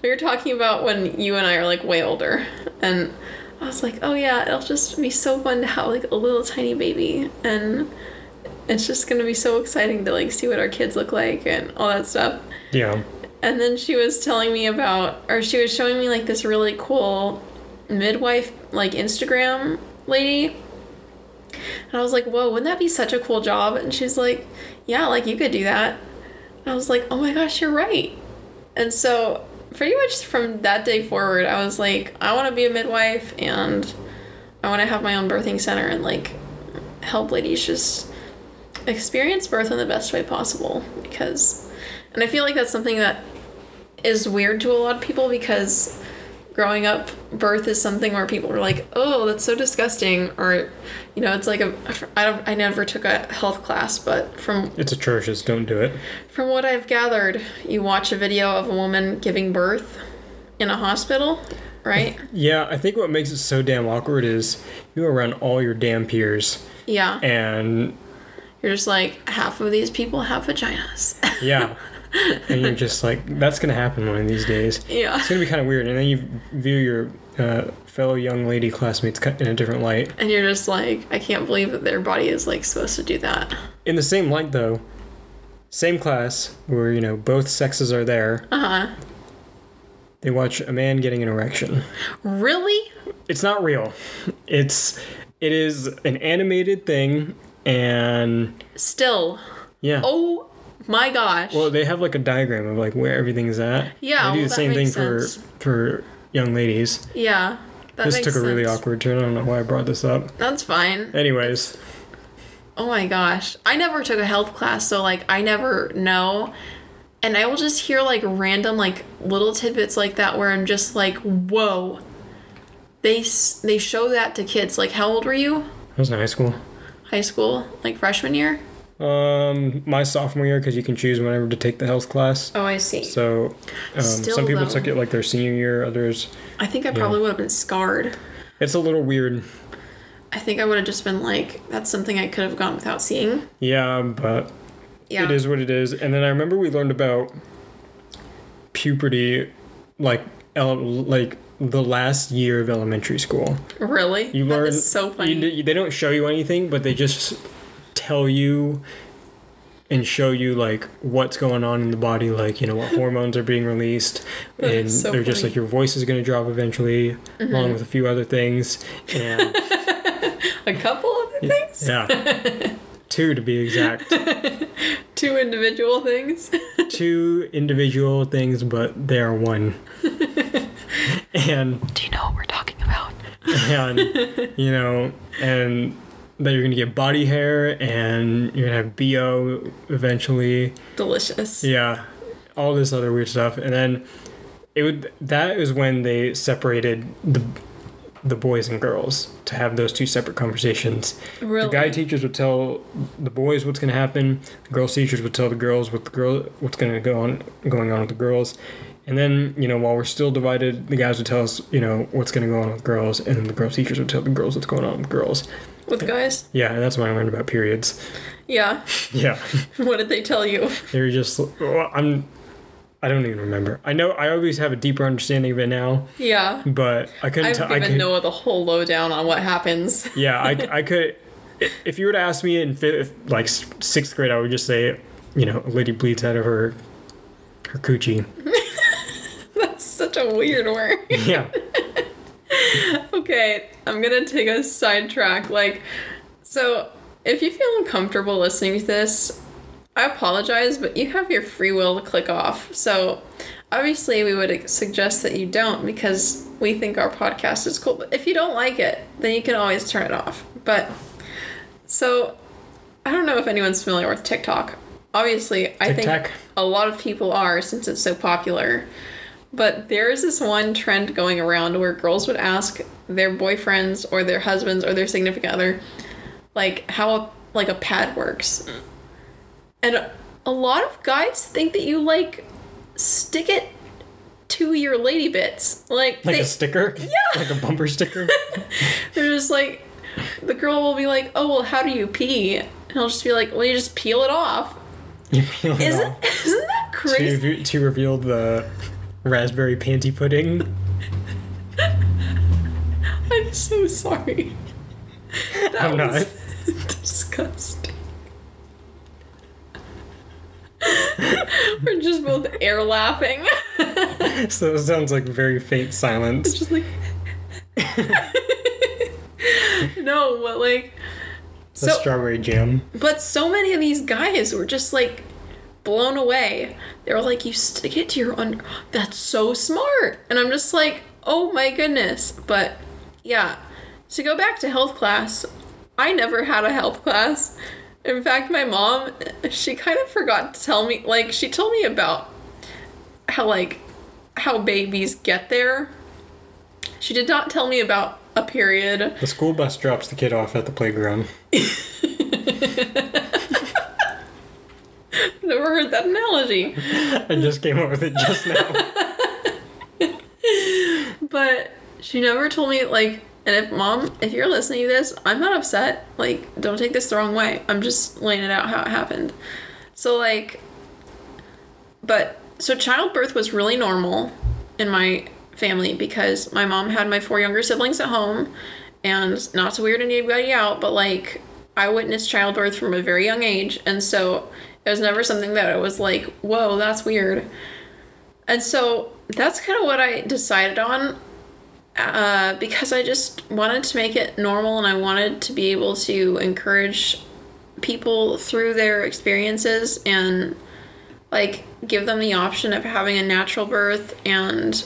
S2: we were talking about when you and I are like way older, and I was like, oh yeah, it'll just be so fun to have like a little tiny baby, and it's just gonna be so exciting to like see what our kids look like and all that stuff.
S1: Yeah.
S2: And then she was telling me about, or she was showing me like this really cool midwife, like Instagram lady. And I was like, whoa, wouldn't that be such a cool job? And she's like, yeah, like you could do that. And I was like, oh my gosh, you're right. And so, pretty much from that day forward, I was like, I want to be a midwife and I want to have my own birthing center and like help ladies just experience birth in the best way possible because and I feel like that's something that is weird to a lot of people because growing up birth is something where people are like oh that's so disgusting or you know it's like a I don't I never took a health class but from
S1: It's atrocious. Don't do it.
S2: from what I've gathered you watch a video of a woman giving birth in a hospital right
S1: Yeah, I think what makes it so damn awkward is you're around all your damn peers,
S2: yeah
S1: and
S2: you're just like half of these people have vaginas
S1: yeah, and you're just like, that's gonna happen one of these days.
S2: yeah
S1: It's gonna be kind of weird, and then you view your uh, fellow young lady classmates in a different light.
S2: and you're just like I can't believe that their body is like supposed to do that
S1: In the same light, though, same class where you know both sexes are there.
S2: uh-huh
S1: They watch a man getting an erection.
S2: really
S1: It's not real. It's it is an animated thing, and
S2: still
S1: yeah.
S2: Oh my gosh.
S1: Well, they have like a diagram of like where everything is at.
S2: Yeah,
S1: they do
S2: well,
S1: the same thing
S2: makes
S1: for for young ladies.
S2: yeah. That
S1: this took a really awkward turn. I don't know why I brought this up.
S2: That's fine.
S1: Anyways,
S2: Oh my gosh. I never took a health class, so like I never know. And I will just hear like random like little tidbits like that where I'm just like, "Whoa." They they show that to kids. Like how old were you?
S1: I was in high school.
S2: High school? Like freshman year?
S1: Um, my sophomore year because you can choose whenever to take the health class.
S2: Oh, I see.
S1: So, um,
S2: Still,
S1: some people
S2: though.
S1: took it like their senior year. Others,
S2: I think I probably would have been scarred.
S1: it's a little weird.
S2: I think I would have just been like, that's something I could have gone without seeing.
S1: Yeah, but
S2: Yeah.
S1: it is what it is. And then I remember we learned about puberty, like ele- like the last year of elementary school.
S2: Really?
S1: You learn
S2: is so funny.
S1: You, they don't show you anything, but they just tell you and show you like what's going on in the body, like you know what hormones are being released, and
S2: so
S1: they're just like your voice is going to drop eventually, mm-hmm. along with a few other things, and
S2: a couple other things?
S1: yeah, two to be exact,
S2: Two individual things?
S1: two individual things, but they are one, and
S2: Do you know what we're talking about?
S1: and you know and that you're gonna get body hair and you're gonna have bo eventually
S2: Delicious.
S1: yeah all this other weird stuff and then it would that is when they separated the the boys and girls to have those two separate conversations
S2: Really?
S1: the guy teachers would tell the boys what's going to happen the girls teachers would tell the girls what the girl what's going to go on going on with the girls and then you know while we're still divided the guys would tell us you know what's going to go on with girls and then the girls teachers would tell the girls what's going on with girls
S2: With guys?
S1: yeah and that's when i learned about periods
S2: Yeah.
S1: yeah
S2: what did they tell you?
S1: they were just well, i'm i don't even remember i know i always have a deeper understanding of it now
S2: Yeah.
S1: but i couldn't
S2: I've
S1: tell i could
S2: Noah the whole lowdown on what happens.
S1: yeah I, I could if you were to ask me in fifth, like sixth grade i would just say you know a lady bleeds out of her her coochie
S2: such a weird word.
S1: yeah
S2: okay, I'm gonna take a sidetrack. Like, so if you feel uncomfortable listening to this, I apologize, but you have your free will to click off. So obviously, we would suggest that you don't because we think our podcast is cool. But if you don't like it, then you can always turn it off. But so I don't know if anyone's familiar with TikTok. Obviously, I think a lot of people are since it's so popular. But there is this one trend going around where girls would ask their boyfriends or their husbands or their significant other, like how like a pad works. And a, a lot of guys think that you like stick it to your lady bits, like
S1: Like
S2: they,
S1: a sticker?
S2: Yeah.
S1: Like a bumper sticker?
S2: they're just like the girl will be like, "Oh well, how do you pee?" And he'll just be like, "Well, you just peel it off."
S1: you peel it
S2: Isn't
S1: off
S2: isn't that
S1: to,
S2: crazy?
S1: re- to reveal the raspberry panty pudding.
S2: I'm so sorry. That
S1: I'm not.
S2: was disgusting. We're just both air laughing.
S1: So it sounds like very faint silence.
S2: It's just like no, but like
S1: The
S2: so
S1: strawberry jam.
S2: but so many of these guys were just like blown away. They were like, "You stick it to your under. That's so smart." And I'm just like, "Oh my goodness!" But yeah, to go back to health class, I never had a health class. In fact, my mom, she kind of forgot to tell me. Like, she told me about how like how babies get there. She did not tell me about a period.
S1: The school bus drops the kid off at the playground.
S2: Never heard that analogy.
S1: I just came up with it just now.
S2: But she never told me like and if mom if you're listening to this, I'm not upset. Like don't take this the wrong way. I'm just laying it out how it happened. So like but so childbirth was really normal in my family because my mom had my four younger siblings at home and not to weird anybody out, but like I witnessed childbirth from a very young age and so it was never something that I was like, whoa, that's weird. And so that's kind of what I decided on uh, because I just wanted to make it normal and I wanted to be able to encourage people through their experiences and like give them the option of having a natural birth and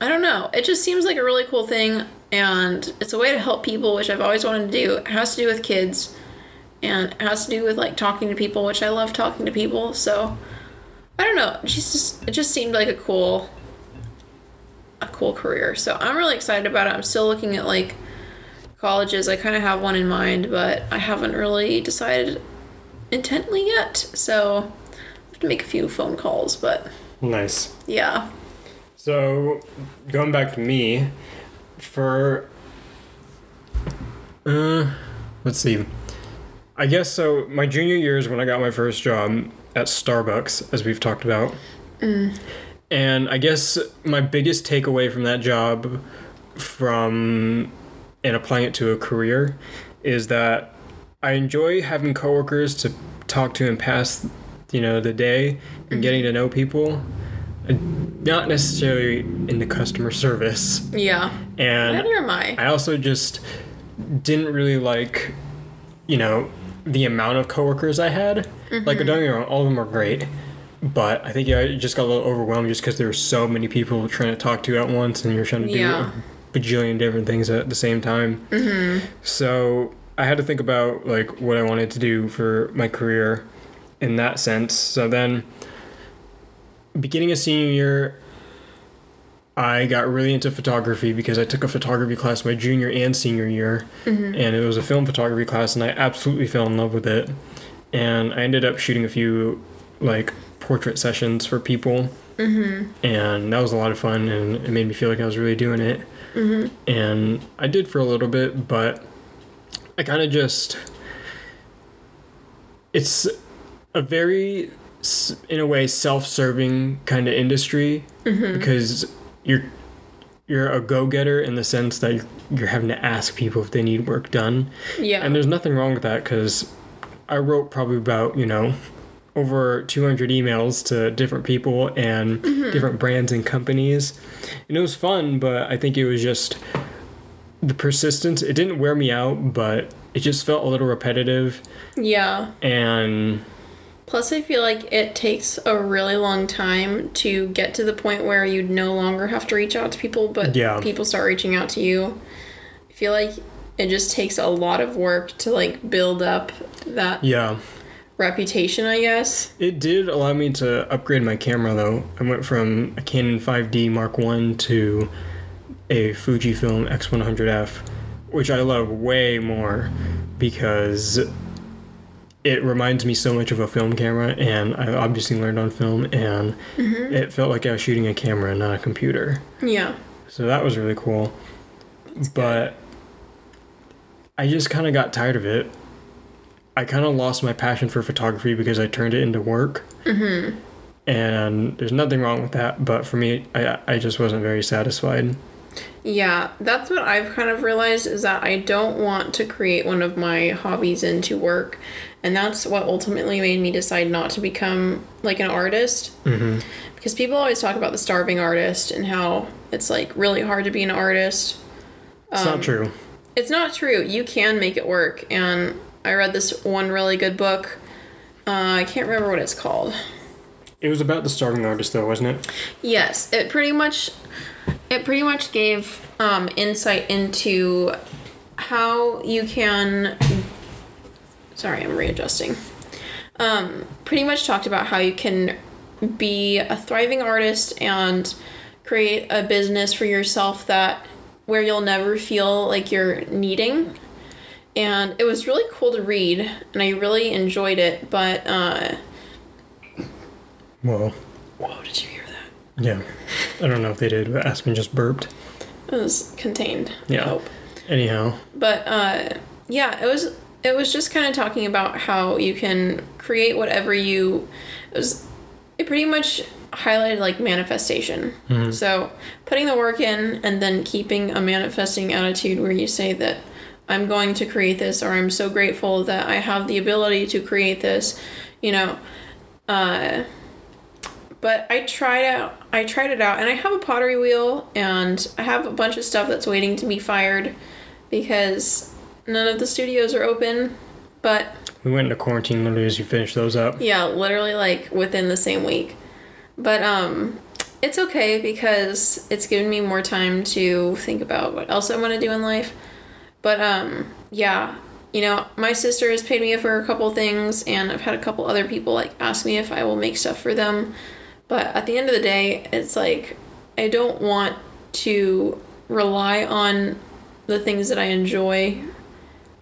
S2: I don't know. It just seems like a really cool thing and it's a way to help people which I've always wanted to do. It has to do with kids and it has to do with like talking to people, which I love talking to people. So I don't know. It just it just seemed like a cool a cool career. So I'm really excited about it. I'm still looking at like colleges. I kind of have one in mind, but I haven't really decided intently yet. So I have to make a few phone calls, but
S1: Nice.
S2: yeah.
S1: So, going back to me, for uh, let's see. I guess so. My junior year is when I got my first job at Starbucks, as we've talked about. Mm. And I guess my biggest takeaway from that job, from and applying it to a career, is that I enjoy having coworkers to talk to and pass, you know, the day and getting to know people. Not necessarily in the customer service.
S2: Yeah.
S1: And
S2: Neither am I.
S1: I also just didn't really like, you know, the amount of coworkers I had. Like, I don't get me wrong, all of them are great. But I think yeah, I just got a little overwhelmed just because there were so many people trying to talk to you at once and you're trying to do a bajillion different things at the same time. Mm-hmm. So I had to think about like what I wanted to do for my career in that sense. So then, beginning of senior year, I got really into photography because I took a photography class my junior and senior year, mm-hmm. and it was a film photography class, and I absolutely fell in love with it. And I ended up shooting a few like portrait sessions for people, mm-hmm. and that was a lot of fun, and it made me feel like I was really doing it. Mm-hmm. And I did for a little bit, but I kind of just it's a very in a way self-serving kind of industry because you're you're a go-getter in the sense that you're, you're having to ask people if they need work done
S2: Yeah.
S1: and there's nothing wrong with that because i wrote probably about you know over 200 emails to different people and mm-hmm. different brands and companies and it was fun but i think it was just the persistence it didn't wear me out but it just felt a little repetitive
S2: yeah.
S1: and
S2: Plus, I feel like it takes a really long time to get to the point where you no longer have to reach out to people, but
S1: Yeah.
S2: people start reaching out to you. I feel like it just takes a lot of work to like build up that
S1: Yeah.
S2: reputation, I guess.
S1: It did allow me to upgrade my camera though. I went from a Canon 5D Mark 1 to a Fujifilm X100F, which I love way more because it reminds me so much of a film camera and I obviously learned on film and it felt like I was shooting a camera not a computer.
S2: Yeah.
S1: So that was really cool. but I just kind of got tired of it. I kind of lost my passion for photography because I turned it into work. Mm-hmm. And there's nothing wrong with that, but for me, I, I just wasn't very satisfied.
S2: Yeah, that's what I've kind of realized is that I don't want to create one of my hobbies into work. And that's what ultimately made me decide not to become like an artist.
S1: Mm-hmm.
S2: Because people always talk about the starving artist and how it's like really hard to be an artist.
S1: It's
S2: Um,
S1: not true.
S2: It's not true. You can make it work. And I read this one really good book. Uh, I can't remember what it's called.
S1: It was about the starving artist, though, wasn't it?
S2: Yes, it pretty much it pretty much gave um, insight into how you can sorry, I'm readjusting. Um, pretty much talked about how you can be a thriving artist and create a business for yourself that where you'll never feel like you're needing. And it was really cool to read and I really enjoyed it, but uh
S1: Whoa.
S2: whoa, did you hear that?
S1: Yeah. I don't know if they did, but Aspen just burped.
S2: It was contained. I
S1: Yeah.
S2: hope.
S1: Anyhow,
S2: But uh, yeah, it was it was just kind of talking about how you can create whatever you. It was it pretty much highlighted like manifestation. So putting the work in and then keeping a manifesting attitude where you say that I'm going to create this or I'm so grateful that I have the ability to create this, you know. Uh, but I tried out I tried it out and I have a pottery wheel and I have a bunch of stuff that's waiting to be fired because none of the studios are open. But
S1: we went into quarantine literally as you finished those up.
S2: yeah, literally like within the same week. But um it's okay because it's given me more time to think about what else I want to do in life. But um yeah, you know, my sister has paid me for a couple things and I've had a couple other people like ask me if I will make stuff for them. But at the end of the day, it's like I don't want to rely on the things that I enjoy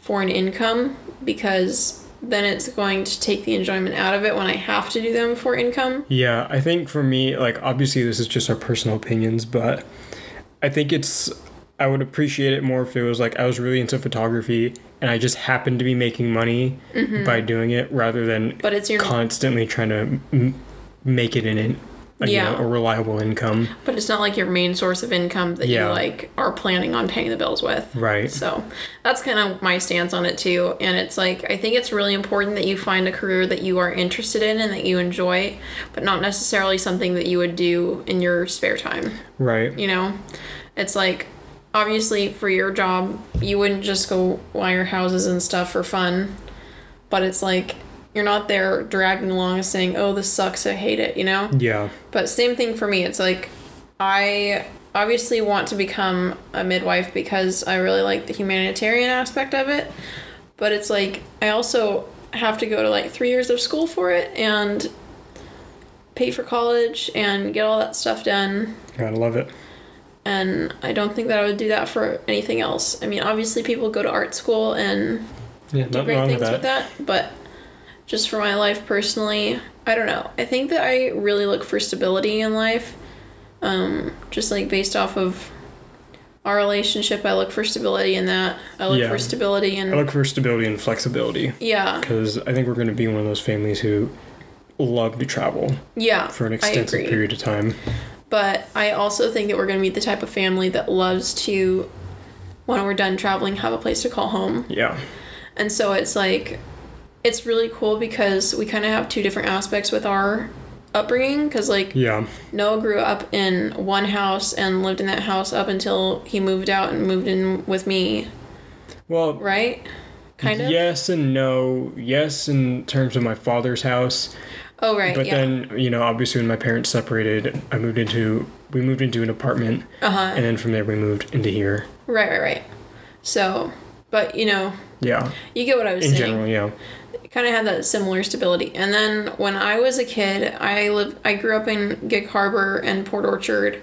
S2: for an income because then it's going to take the enjoyment out of it when I have to do them for income.
S1: Yeah, I think for me, like obviously this is just our personal opinions, but I think it's I would appreciate it more if it was like I was really into photography and I just happened to be making money by doing it rather than
S2: Mm-hmm. But it's your
S1: constantly trying to m- make it in an a, you
S2: Yeah.
S1: know, a reliable income.
S2: but it's not like your main source of income that
S1: Yeah.
S2: you like are planning on paying the bills with.
S1: Right.
S2: So that's kind of my stance on it too. And it's like, I think it's really important that you find a career that you are interested in and that you enjoy, but not necessarily something that you would do in your spare time.
S1: Right.
S2: You know? It's like, obviously, for your job, you wouldn't just go wire houses and stuff for fun, but it's like, you're not there dragging along and saying, oh, this sucks, I hate it, you know?
S1: Yeah.
S2: But same thing for me. It's like I obviously want to become a midwife because I really like the humanitarian aspect of it. But it's like I also have to go to like three years of school for it and pay for college and get all that stuff done.
S1: Gotta love it.
S2: And I don't think that I would do that for anything else. I mean, obviously, people go to art school and
S1: Yeah,
S2: do great things
S1: with that.
S2: But just for my life personally, I don't know. I think that I really look for stability in life. Um, just like based off of our relationship, I look for stability in that. I look
S1: Yeah.
S2: for stability in
S1: I look for stability and flexibility
S2: yeah,
S1: because I think we're going to be one of those families who love to travel
S2: yeah.
S1: for an extensive period of time.
S2: But I also think that we're going to be the type of family that loves to, when we're done traveling, have a place to call home.
S1: Yeah.
S2: And so it's like, it's really cool because we kind of have two different aspects with our upbringing. Because, like,
S1: Yeah.
S2: Noah grew up in one house and lived in that house up until he moved out and moved in with me,
S1: Well,
S2: right? kind of.
S1: Yes and no. Yes, in terms of my father's house,
S2: Oh right.
S1: but
S2: yeah.
S1: then you know, obviously, when my parents separated, I moved into we moved into an apartment,
S2: uh huh.
S1: and then from there we moved into here.
S2: Right. Right. Right. So, but you know,
S1: Yeah,
S2: you get what I was saying.
S1: in general, yeah,
S2: kind of had that similar stability. And then when I was a kid, I lived, I grew up in Gig Harbor and Port Orchard,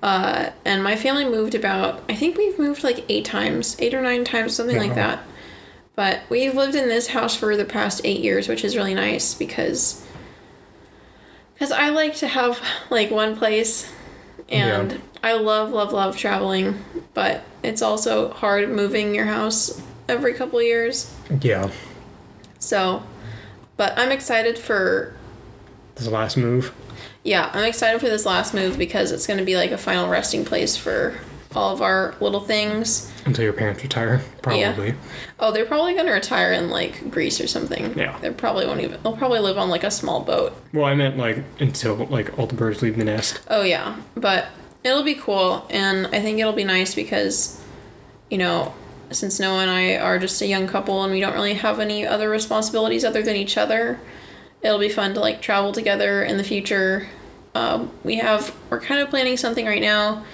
S2: uh, and my family moved about. I think we've moved like eight times, eight or nine times, something like that. But we've lived in this house for the past eight years, which is really nice because. Because I like to have like one place, and
S1: Yeah.
S2: I love, love, love traveling, but it's also hard moving your house every couple years.
S1: yeah.
S2: So, but I'm excited for
S1: This last move.
S2: yeah, I'm excited for this last move because it's going to be like a final resting place for all of our little things.
S1: Until your parents retire, probably.
S2: Oh, they're probably going to retire in like Greece or something.
S1: Yeah.
S2: They probably won't even. They'll probably live on like a small boat.
S1: Well, I meant like until like all the birds leave the nest.
S2: Oh yeah, but it'll be cool, and I think it'll be nice because, you know, since Noah and I are just a young couple and we don't really have any other responsibilities other than each other, it'll be fun to like travel together in the future. Um, we have we're kind of planning something right now,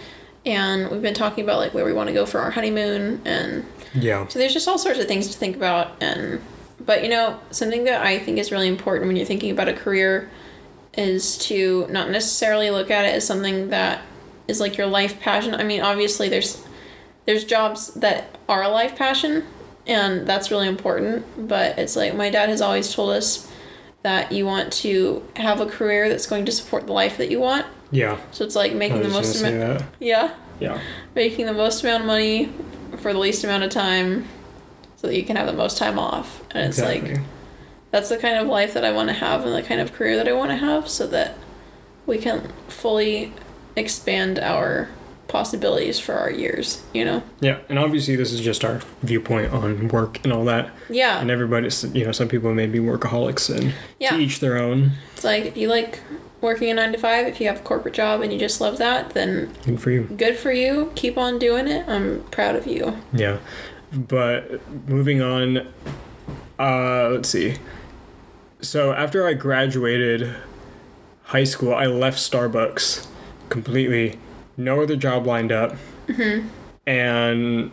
S2: and we've been talking about like where we want to go for our honeymoon, and
S1: Yeah.
S2: so there's just all sorts of things to think about, and but you know something that I think is really important when you're thinking about a career is to not necessarily look at it as something that is like your life passion. I mean, obviously there's there's jobs that are a life passion and that's really important, but it's like my dad has always told us that you want to have a career that's going to support the life that you want.
S1: Yeah.
S2: So it's like
S1: I
S2: making the most
S1: just gonna
S2: amount yeah,
S1: Yeah.
S2: making the most amount of money for the least amount of time so that you can have the most time off. And it's
S1: Exactly.
S2: like that's the kind of life that I want to have and the kind of career that I want to have so that we can fully expand our possibilities for our years, you know?
S1: Yeah, and obviously this is just our viewpoint on work and all that.
S2: Yeah.
S1: And everybody's, you know, some people may be workaholics, and
S2: Yeah.
S1: each their own.
S2: It's like if you like working a 9 to 5, if you have a corporate job and you just love that, then
S1: Good for you.
S2: good for you. Keep on doing it. I'm proud of you.
S1: Yeah, but moving on. Uh, let's see. So after I graduated high school, I left Starbucks completely. No other job lined up, mm-hmm. and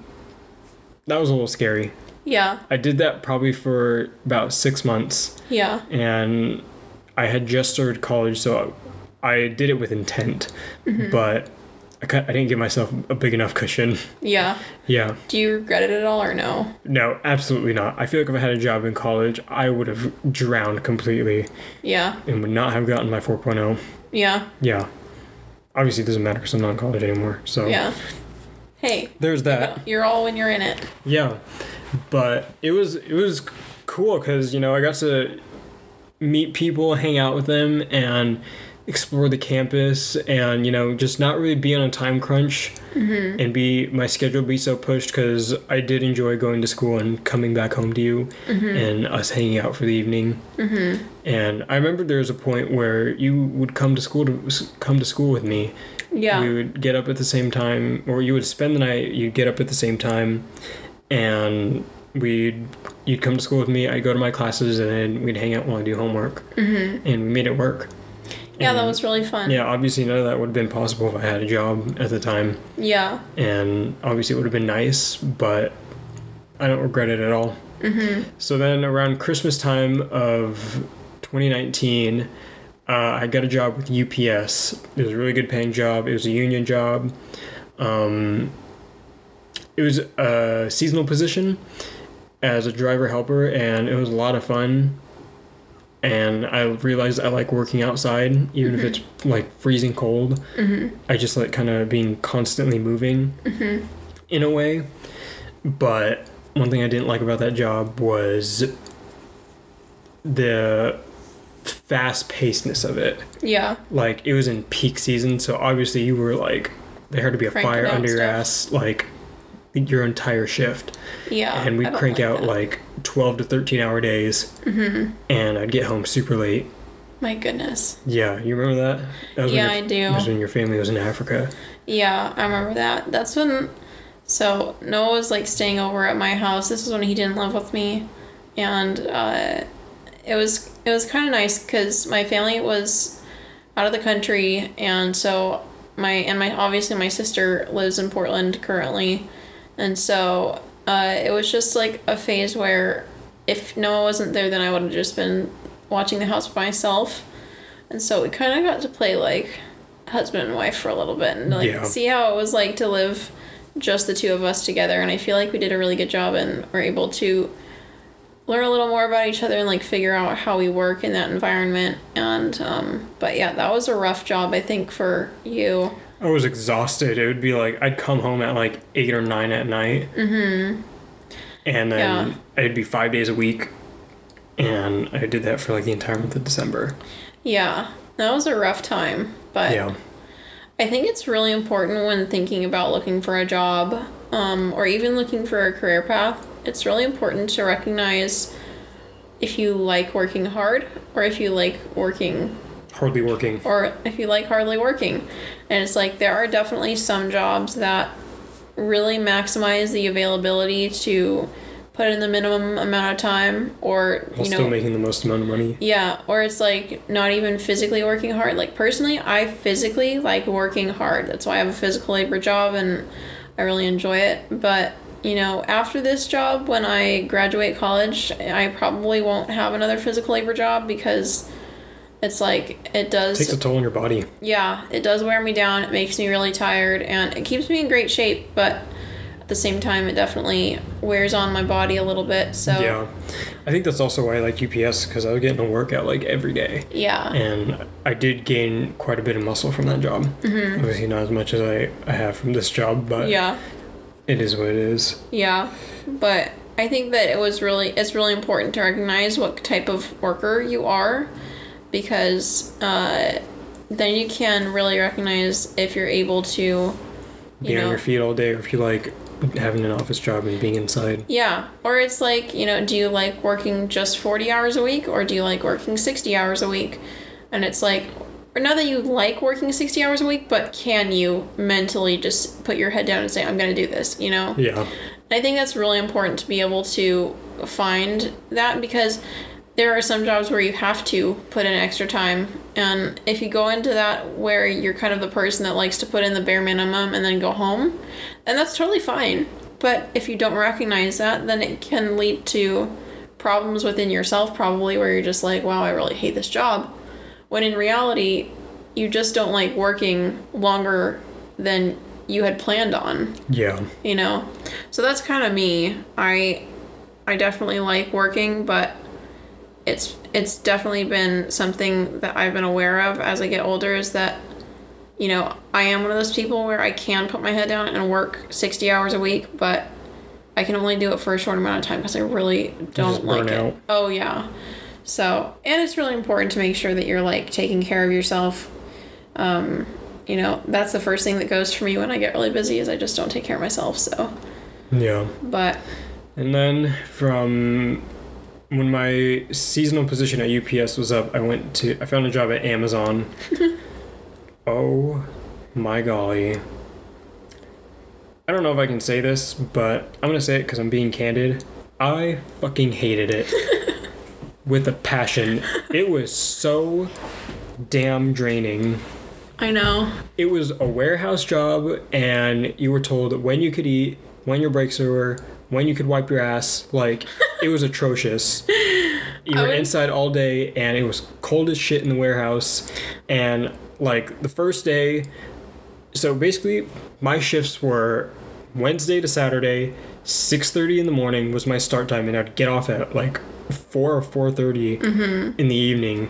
S1: that was a little scary.
S2: Yeah.
S1: I did that probably for about six months.
S2: Yeah.
S1: and I had just started college, so I did it with intent, mm-hmm. but I, I didn't give myself a big enough cushion.
S2: Yeah.
S1: Yeah,
S2: Do you regret it at all or no?
S1: no, absolutely not. I feel like if I had a job in college, I would have drowned completely
S2: Yeah.
S1: and would not have gotten my 4.0.
S2: Yeah.
S1: Yeah, obviously it doesn't matter because I'm not in college anymore. So
S2: Yeah. Hey,
S1: there's that.
S2: you're all when you're in it.
S1: Yeah, but it was it was cool because you know I got to meet people, hang out with them, and explore the campus, and you know just not really be on a time crunch, Mm-hmm. and be my schedule be so pushed because I did enjoy going to school and coming back home to you, mm-hmm. and us hanging out for the evening. Mm-hmm. And I remember there was a point where you would come to school to come to school with me,
S2: Yeah.
S1: we would get up at the same time, or you would spend the night. You'd get up at the same time, and we'd you'd come to school with me. I'd go to my classes, and then we'd hang out while I do homework, mm-hmm. and we made it work.
S2: Yeah, that was really fun.
S1: Yeah, obviously none of that would have been possible if I had a job at the time,
S2: Yeah.
S1: and obviously it would have been nice, but I don't regret it at all. Mm-hmm. So then around Christmas time of 2019. Uh, I got a job with UPS. It was a really good paying job. It was a union job. Um, it was a seasonal position as a driver helper, and it was a lot of fun. And I realized I like working outside, even if mm-hmm. it's like freezing cold. Mm-hmm. I just like kind of being constantly moving mm-hmm. in a way. But one thing I didn't like about that job was the fast pacedness of it.
S2: Yeah.
S1: Like it was in peak season, so obviously you were like there had to be a fire under your
S2: stuff.
S1: ass like your entire shift.
S2: Yeah.
S1: and we'd crank
S2: like
S1: out
S2: that.
S1: like 12 to 13 hour days.
S2: Mm-hmm.
S1: And I'd get home super late.
S2: My goodness.
S1: Yeah, you remember that? that
S2: Yeah,
S1: when
S2: I
S1: your,
S2: do.
S1: That was when your family was in Africa.
S2: Yeah, I remember that. That's when So Noah was like staying over at my house. This was when he didn't live with me, and uh, it was it was kind of nice because my family was out of the country, and so my and my obviously my sister lives in Portland currently, and so uh, it was just like a phase where if Noah wasn't there, then I would have just been watching the house by myself, and so we kind of got to play like husband and wife for a little bit and like
S1: Yeah.
S2: see how it was like to live just the two of us together. And I feel like we did a really good job and were able to learn a little more about each other and like figure out how we work in that environment. And um but yeah that was a rough job I think for you
S1: I was exhausted. It would be like I'd come home at like eight or nine at night. Mm-hmm. And then
S2: Yeah.
S1: it'd be five days a week. And I did that for like the entire month of December.
S2: yeah that was a rough time but
S1: yeah.
S2: I think it's really important when thinking about looking for a job um, or even looking for a career path. It's really important to recognize if you like working hard or if you like working
S1: Hardly working.
S2: or if you like hardly working. And it's like there are definitely some jobs that really maximize the availability to put in the minimum amount of time or
S1: While
S2: you know
S1: still making the most amount of money.
S2: yeah, or it's like not even physically working hard. Like personally, I physically like working hard. That's why I have a physical labor job and I really enjoy it. But, you know, after this job when I graduate college, I probably won't have another physical labor job because it's like it does
S1: takes a toll on your body.
S2: yeah, it does wear me down. It makes me really tired and it keeps me in great shape, but at the same time it definitely wears on my body a little bit. So
S1: Yeah. I think that's also why I like UPS because I was getting a workout like every day.
S2: yeah.
S1: And I did gain quite a bit of muscle from that job. Mm-hmm. Obviously, not as much as I, I have from this job, but
S2: Yeah.
S1: it is what it is.
S2: Yeah, but I think that it was really it's really important to recognize what type of worker you are, because uh, then you can really recognize if you're able to, you
S1: Being
S2: know,
S1: on your feet all day, or if you like having an office job and being inside.
S2: yeah, or it's like you know, do you like working just forty hours a week, or do you like working sixty hours a week? And it's like, or not that you like working sixty hours a week, but can you mentally just put your head down and say, I'm gonna do this, you know?
S1: Yeah.
S2: I think that's really important to be able to find that because there are some jobs where you have to put in extra time. And if you go into that where you're kind of the person that likes to put in the bare minimum and then go home, then that's totally fine. But if you don't recognize that, then it can lead to problems within yourself, probably, where you're just like, wow, I really hate this job. When in reality, you just don't like working longer than you had planned on
S1: Yeah.
S2: you know so that's kind of me i i definitely like working but it's it's definitely been something that i've been aware of as i get older is that you know i am one of those people where i can put my head down and work 60 hours a week but i can only do it for a short amount of time because i really don't like it
S1: out.
S2: oh yeah so and it's really important to make sure that you're like taking care of yourself um you know that's the first thing that goes for me when i get really busy is i just don't take care of myself so
S1: Yeah.
S2: but
S1: And then from when my seasonal position at UPS was up, I went to I found a job at Amazon. oh my golly. I don't know if I can say this, but I'm gonna say it because I'm being candid. I fucking hated it with a passion. It was so damn draining.
S2: i know
S1: It was a warehouse job, and you were told when you could eat, when your breaks were, when you could wipe your ass. Like, it was atrocious. You were
S2: would-
S1: inside all day, and it was cold as shit in the warehouse. And, like, the first day, so basically, my shifts were Wednesday to Saturday, 6.30 in the morning was my start time, and I'd get off at, like, 4 or 4.30 mm-hmm. in the evening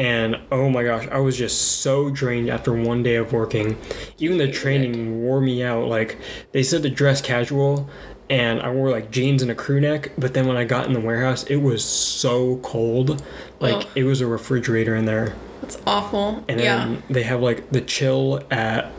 S1: and oh my gosh i was just so drained after one day of working even the training wore me out like they said to dress casual and i wore like jeans and a crew neck but then when i got in the warehouse it was so cold. Like
S2: Ugh.
S1: it was a refrigerator in there.
S2: That's awful.
S1: And
S2: yeah.
S1: then they have like the chill at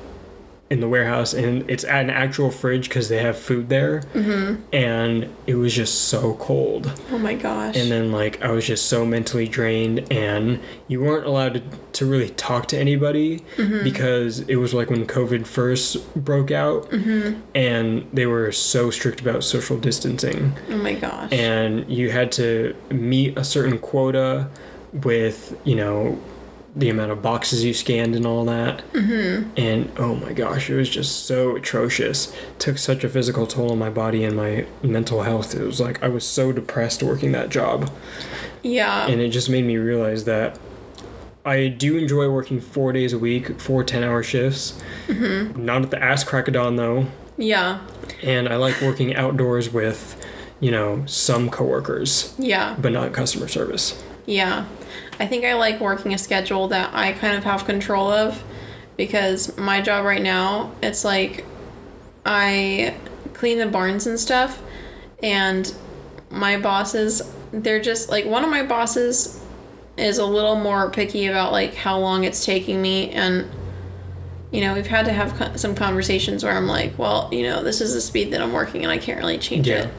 S1: in the warehouse, and it's at an actual fridge because they have food there, mm-hmm. and it was just so cold.
S2: Oh my gosh.
S1: And then like I was just so mentally drained, and you weren't allowed to, to really talk to anybody
S2: Mm-hmm.
S1: because it was like when COVID first broke out,
S2: Mm-hmm.
S1: and they were so strict about social distancing
S2: oh my gosh.
S1: and you had to meet a certain quota with you know the amount of boxes you scanned and all that mm-hmm. and oh my gosh it was just so atrocious took such a physical toll on my body and my mental health it was like i was so depressed working that job
S2: yeah.
S1: and it just made me realize that I do enjoy working four days a week, four 10 hour shifts. Mm-hmm. Not at the ass crack of dawn, though.
S2: yeah.
S1: And I like working outdoors with, you know, some coworkers
S2: Yeah.
S1: but not customer service.
S2: Yeah. I think I like working a schedule that I kind of have control of because my job right now, it's like I clean the barns and stuff and my bosses, they're just like one of my bosses is a little more picky about like how long it's taking me and you know, we've had to have co- some conversations where I'm like, well, you know, this is the speed that I'm working and I can't really change
S1: Yeah.
S2: it.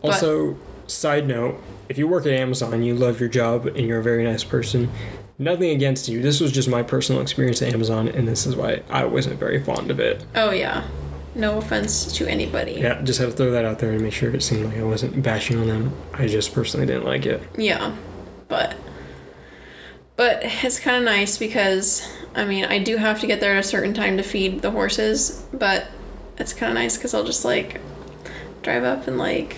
S2: But-
S1: Also, side note, if you work at Amazon, you love your job and you're a very nice person, nothing against you. This was just my personal experience at Amazon, and this is why I wasn't very fond of it.
S2: Oh yeah. No offense to anybody.
S1: Yeah, just had to throw that out there and make sure it seemed like I wasn't bashing on them. I just personally didn't like it.
S2: Yeah, but but it's kind of nice because I mean I do have to get there at a certain time to feed the horses, but it's kind of nice because I'll just like drive up and like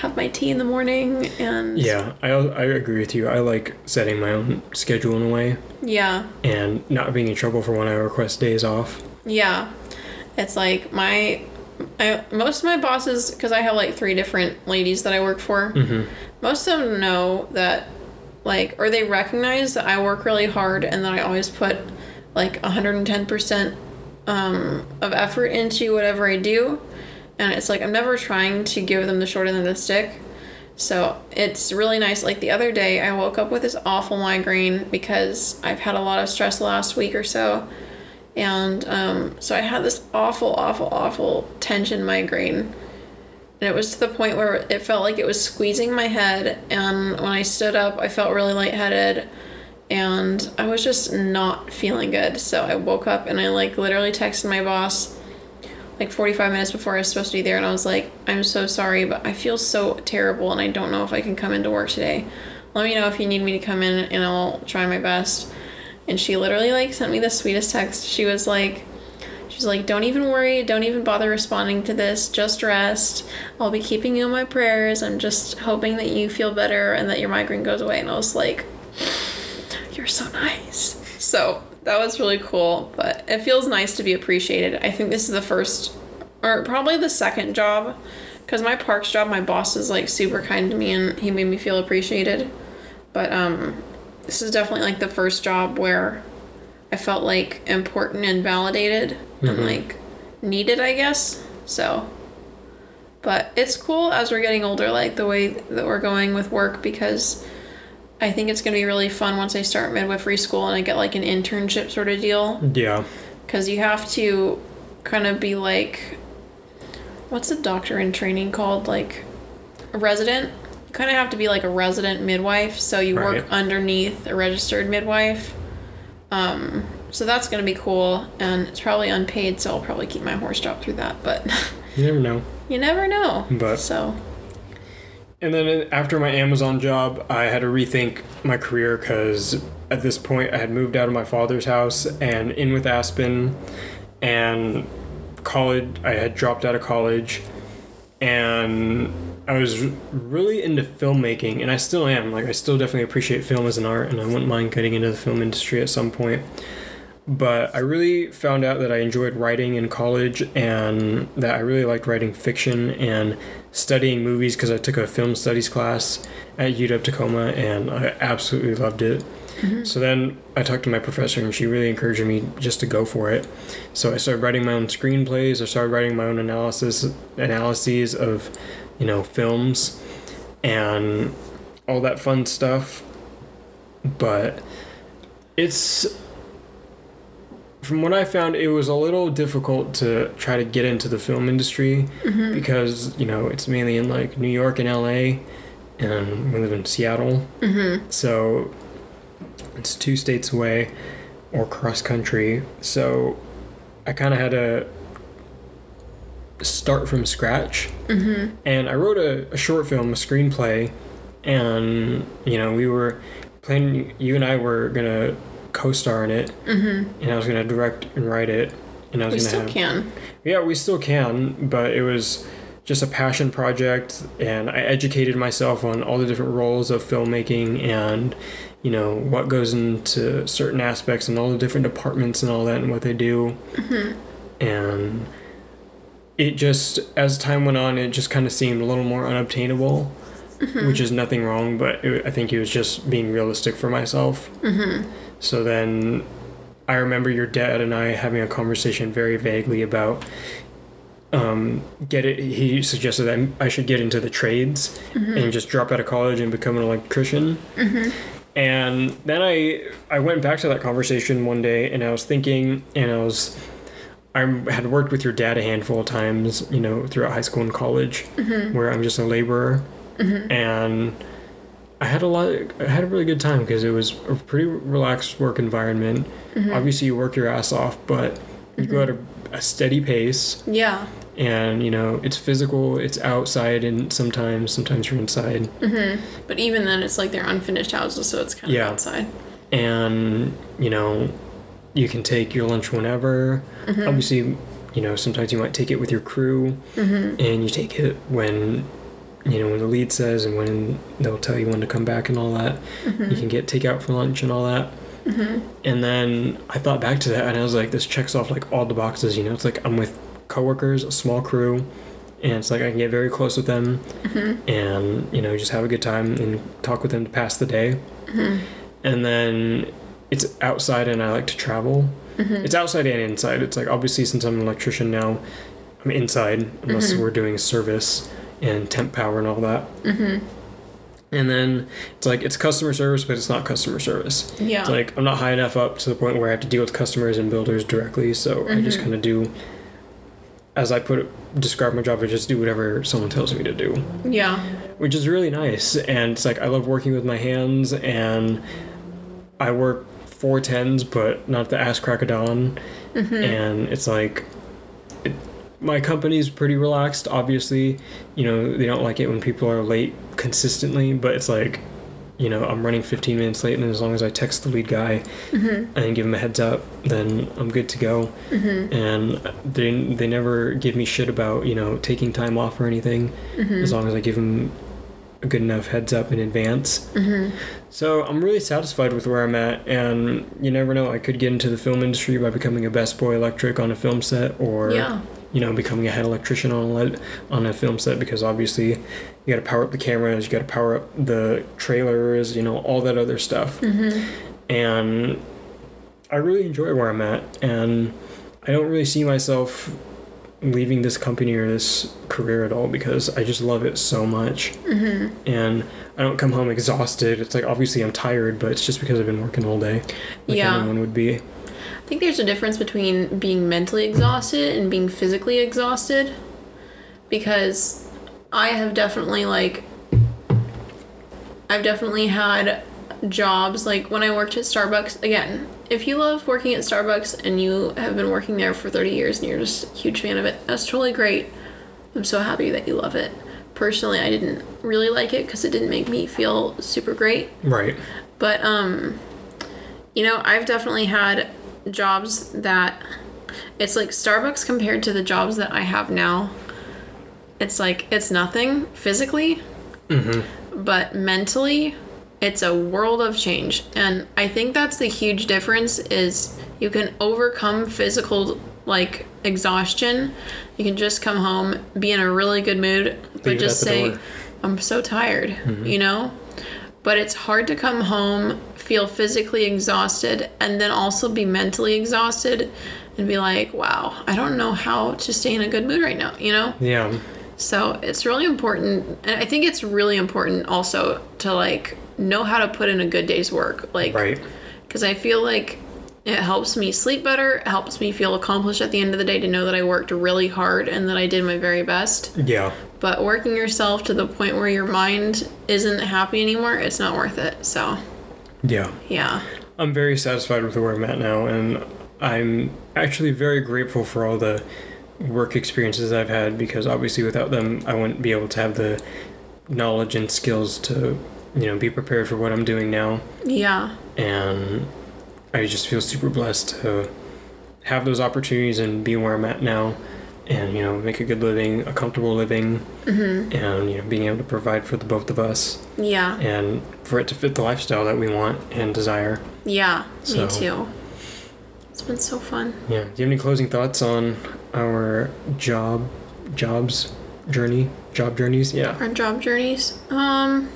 S2: have my tea in the morning and
S1: Yeah, I, I agree with you. I like setting my own schedule in a way
S2: yeah
S1: and not being in trouble for when I request days off.
S2: yeah it's like my I, most of my bosses because I have like three different ladies that I work for
S1: Mm-hmm.
S2: most of them know that like or they recognize that I work really hard and that I always put like 110% um, of effort into whatever I do and it's like I'm never trying to give them the short end of the stick so it's really nice like the other day I woke up with this awful migraine because I've had a lot of stress last week or so and um, so I had this awful awful awful tension migraine and it was to the point where it felt like it was squeezing my head. And when I stood up, I felt really lightheaded. And I was just not feeling good. So I woke up and I like literally texted my boss like 45 minutes before I was supposed to be there. And I was like, I'm so sorry, but I feel so terrible and I don't know if I can come into work today. Let me know if you need me to come in and I'll try my best. And she literally like sent me the sweetest text. She was like, She's like, don't even worry, don't even bother responding to this, just rest. I'll be keeping you in my prayers. I'm just hoping that you feel better and that your migraine goes away. And I was like, you're so nice. So that was really cool, but it feels nice to be appreciated. I think this is the first, or probably the second job, because my parks job, my boss is like super kind to me and he made me feel appreciated. But um, this is definitely like the first job where I felt like important and validated and like needed, I guess. So, but it's cool as we're getting older, like the way that we're going with work because I think it's gonna be really fun once I start midwifery school and I get like an internship sort of deal
S1: Yeah.
S2: because you have to kind of be like, what's a doctor in training called? Like a resident. You kind of have to be like a resident midwife, so you work underneath a registered midwife. Um, so that's gonna be cool, and it's probably unpaid, so I'll probably keep my horse job through that. But
S1: You never know.
S2: you never know.
S1: But-
S2: so
S1: And then after my Amazon job, I had to rethink my career because at this point I had moved out of my father's house and in with Aspen, and college. I had dropped out of college, and I was really into filmmaking, and I still am. Like I still definitely appreciate film as an art, and I wouldn't mind getting into the film industry at some point. But I really found out that I enjoyed writing in college and that I really liked writing fiction and studying movies because I took a film studies class at UW Tacoma and I absolutely loved it. Mm-hmm. So then I talked to my professor and she really encouraged me just to go for it. So I started writing my own screenplays. I started writing my own analysis analyses of, you know, films and all that fun stuff. But it's from what I found, it was a little difficult to try to get into the film industry because you know it's mainly in like New York and L.A. and we live in Seattle,
S2: Mm-hmm.
S1: so it's two states away or cross country. So I kind of had to start from scratch,
S2: Mm-hmm.
S1: and I wrote a, a short film, a screenplay, and you know we were planning. You and I were gonna co-star in it,
S2: Mm-hmm.
S1: and I was gonna direct and write it, and I was
S2: We
S1: gonna
S2: still
S1: have.
S2: can.
S1: Yeah, we still can, but it was just a passion project, and I educated myself on all the different roles of filmmaking and you know what goes into certain aspects and all the different departments and all that and what they do, and it just as time went on, it just kind of seemed a little more unobtainable. Which is nothing wrong, but it, I think it was just being realistic for myself.
S2: Mm-hmm.
S1: So then I remember your dad and I having a conversation very vaguely about um, get it. He suggested that I should get into the trades mm-hmm. and just drop out of college and become an electrician. Mm-hmm. And then I I went back to that conversation one day and I was thinking and I was I had worked with your dad a handful of times, you know, throughout high school and college, mm-hmm. where I'm just a laborer, and I had a lot. I had a really good time because it was a pretty relaxed work environment. Mm-hmm. Obviously, you work your ass off, but you go at a, mm-hmm. a steady pace,
S2: Yeah.
S1: and you know it's physical. It's outside, and sometimes sometimes you're inside, mm-hmm.
S2: But even then, it's like they're unfinished houses, so it's kind of
S1: Yeah.
S2: outside.
S1: and you know you can take your lunch whenever. Obviously, you know sometimes you might take it with your crew, and you take it when you know when the lead says and when they'll tell you when to come back and all that. Mm-hmm. You can get takeout for lunch and all that. Mm-hmm. And then I thought back to that and I was like, this checks off like all the boxes. You know, it's like I'm with coworkers, a small crew, and it's like I can get very close with them, mm-hmm. and you know just have a good time and talk with them to pass the day. And then it's outside and I like to travel. It's outside and inside. It's like obviously since I'm an electrician now, I'm inside unless we're doing service and temp power and all that. Mm-hmm. And then it's like it's customer service, but it's not customer service.
S2: Yeah.
S1: It's like I'm not high enough up to the point where I have to deal with customers and builders directly, so I just mm-hmm. kind of do, as I put it, describe my job. I just do whatever someone tells me to do,
S2: yeah.
S1: which is really nice. And it's like I love working with my hands, and I work four tens, but not the ass crack of dawn. Mm-hmm. And it's like, my company's pretty relaxed. Obviously, you know they don't like it when people are late consistently, but it's like, you know, I'm running 15 minutes late, and as long as I text the lead guy mm-hmm. and give him a heads up, then I'm good to go. Mm-hmm. And they they never give me shit about you know taking time off or anything, mm-hmm. as long as I give them a good enough heads up in advance. So I'm really satisfied with where I'm at, and you never know, I could get into the film industry by becoming a best boy electric on a film set, or
S2: Yeah.
S1: You know, becoming a head electrician on a on a film set because obviously you got to power up the cameras, you got to power up the trailers, you know, all that other stuff. Mm-hmm. And I really enjoy where I'm at, and I don't really see myself leaving this company or this career at all because I just love it so much. Mm-hmm. And I don't come home exhausted. It's like obviously I'm tired, but it's just because I've been working all day, like
S2: Yeah.
S1: anyone would be.
S2: I think there's a difference between being mentally exhausted and being physically exhausted because I have definitely like I've definitely had jobs like when I worked at Starbucks again if you love working at Starbucks and you have been working there for 30 years and you're just a huge fan of it that's totally great. I'm so happy that you love it. Personally I didn't really like it because it didn't make me feel super great.
S1: Right.
S2: but um you know, I've definitely had jobs that it's like Starbucks compared to the jobs that I have now. It's like it's nothing physically, but mentally it's a world of change. And I think that's the huge difference is you can overcome physical like exhaustion. You can just come home, be in a really good mood, but
S1: Leave
S2: just say. I'm so tired, you know? But it's hard to come home, feel physically exhausted, and then also be mentally exhausted and be like, wow, I don't know how to stay in a good mood right now, you know?
S1: Yeah.
S2: So it's really important. And I think it's really important also to like know how to put in a good day's work. Like,
S1: Right.
S2: because I feel like It helps me sleep better. It helps me feel accomplished at the end of the day to know that I worked really hard and that I did my very best.
S1: Yeah.
S2: But working yourself to the point where your mind isn't happy anymore, it's not worth it. So,
S1: Yeah.
S2: yeah.
S1: I'm very satisfied with where I'm at now, and I'm actually very grateful for all the work experiences I've had because obviously without them, I wouldn't be able to have the knowledge and skills to, you know, be prepared for what I'm doing now.
S2: Yeah.
S1: And I just feel super blessed to have those opportunities and be where I'm at now and, you know, make a good living, a comfortable living,
S2: Mm-hmm.
S1: and, you know, being able to provide for the both of us
S2: Yeah.
S1: and for it to fit the lifestyle that we want and desire.
S2: Yeah.
S1: So-
S2: Me too. It's been so fun.
S1: Yeah. Do you have any closing thoughts on our job, jobs, journey, job journeys? Yeah.
S2: Our job journeys. Um,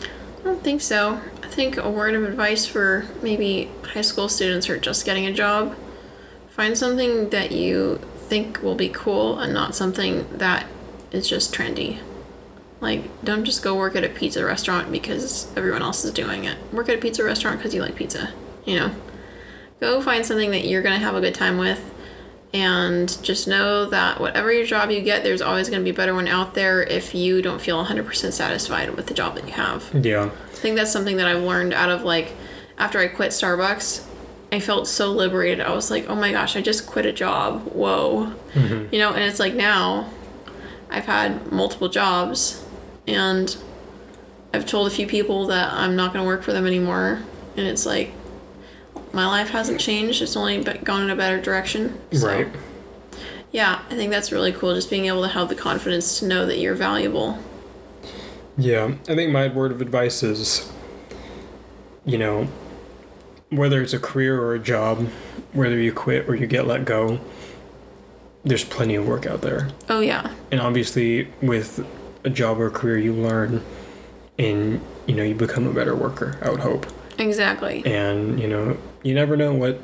S2: I don't think so. Think a word of advice for maybe high school students who are just getting a job find something that you think will be cool and not something that is just trendy. Like, don't just go work at a pizza restaurant because everyone else is doing it. Work at a pizza restaurant because you like pizza, you know? Go find something that you're going to have a good time with and just know that whatever your job you get, there's always going to be a better one out there if you don't feel 100% satisfied with the job that you have.
S1: Yeah.
S2: I think that's something that I've learned out of like after I quit Starbucks. I felt so liberated. I was like, oh my gosh, I just quit a job. Whoa. Mm-hmm. You know, and it's like now I've had multiple jobs and I've told a few people that I'm not going to work for them anymore. And it's like, my life hasn't changed. It's only gone in a better direction. So,
S1: Right.
S2: Yeah, I think that's really cool. Just being able to have the confidence to know that you're valuable.
S1: Yeah. I think my word of advice is, you know, whether it's a career or a job, whether you quit or you get let go, there's plenty of work out there.
S2: Oh, yeah.
S1: And obviously, with a job or a career, you learn and, you know, you become a better worker, I would hope.
S2: Exactly.
S1: and you know you never know what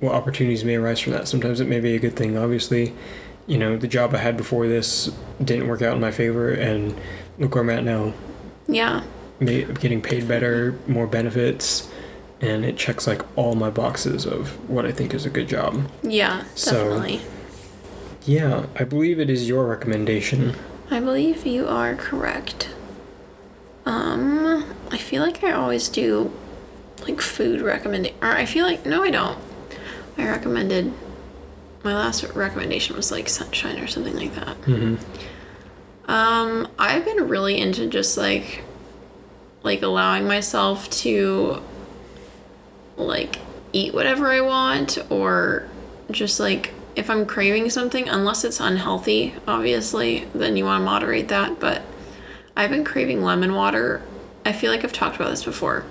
S1: what opportunities may arise from that sometimes it may be a good thing obviously you know the job i had before this didn't work out in my favor and look where i'm at now
S2: Yeah.
S1: Getting paid better more benefits and it checks like all my boxes of what i think is a good job
S2: Yeah,
S1: So-
S2: definitely.
S1: yeah i believe it is your recommendation
S2: I believe you are correct. Um, I feel like I always do like food recommendation, or I feel like no, I don't. I recommended my last recommendation was like sunshine or something like that.
S1: hmm
S2: Um, I've been really into just like like allowing myself to like eat whatever I want or just like if I'm craving something, unless it's unhealthy, obviously, then you want to moderate that. But I've been craving lemon water. I feel like I've talked about this before,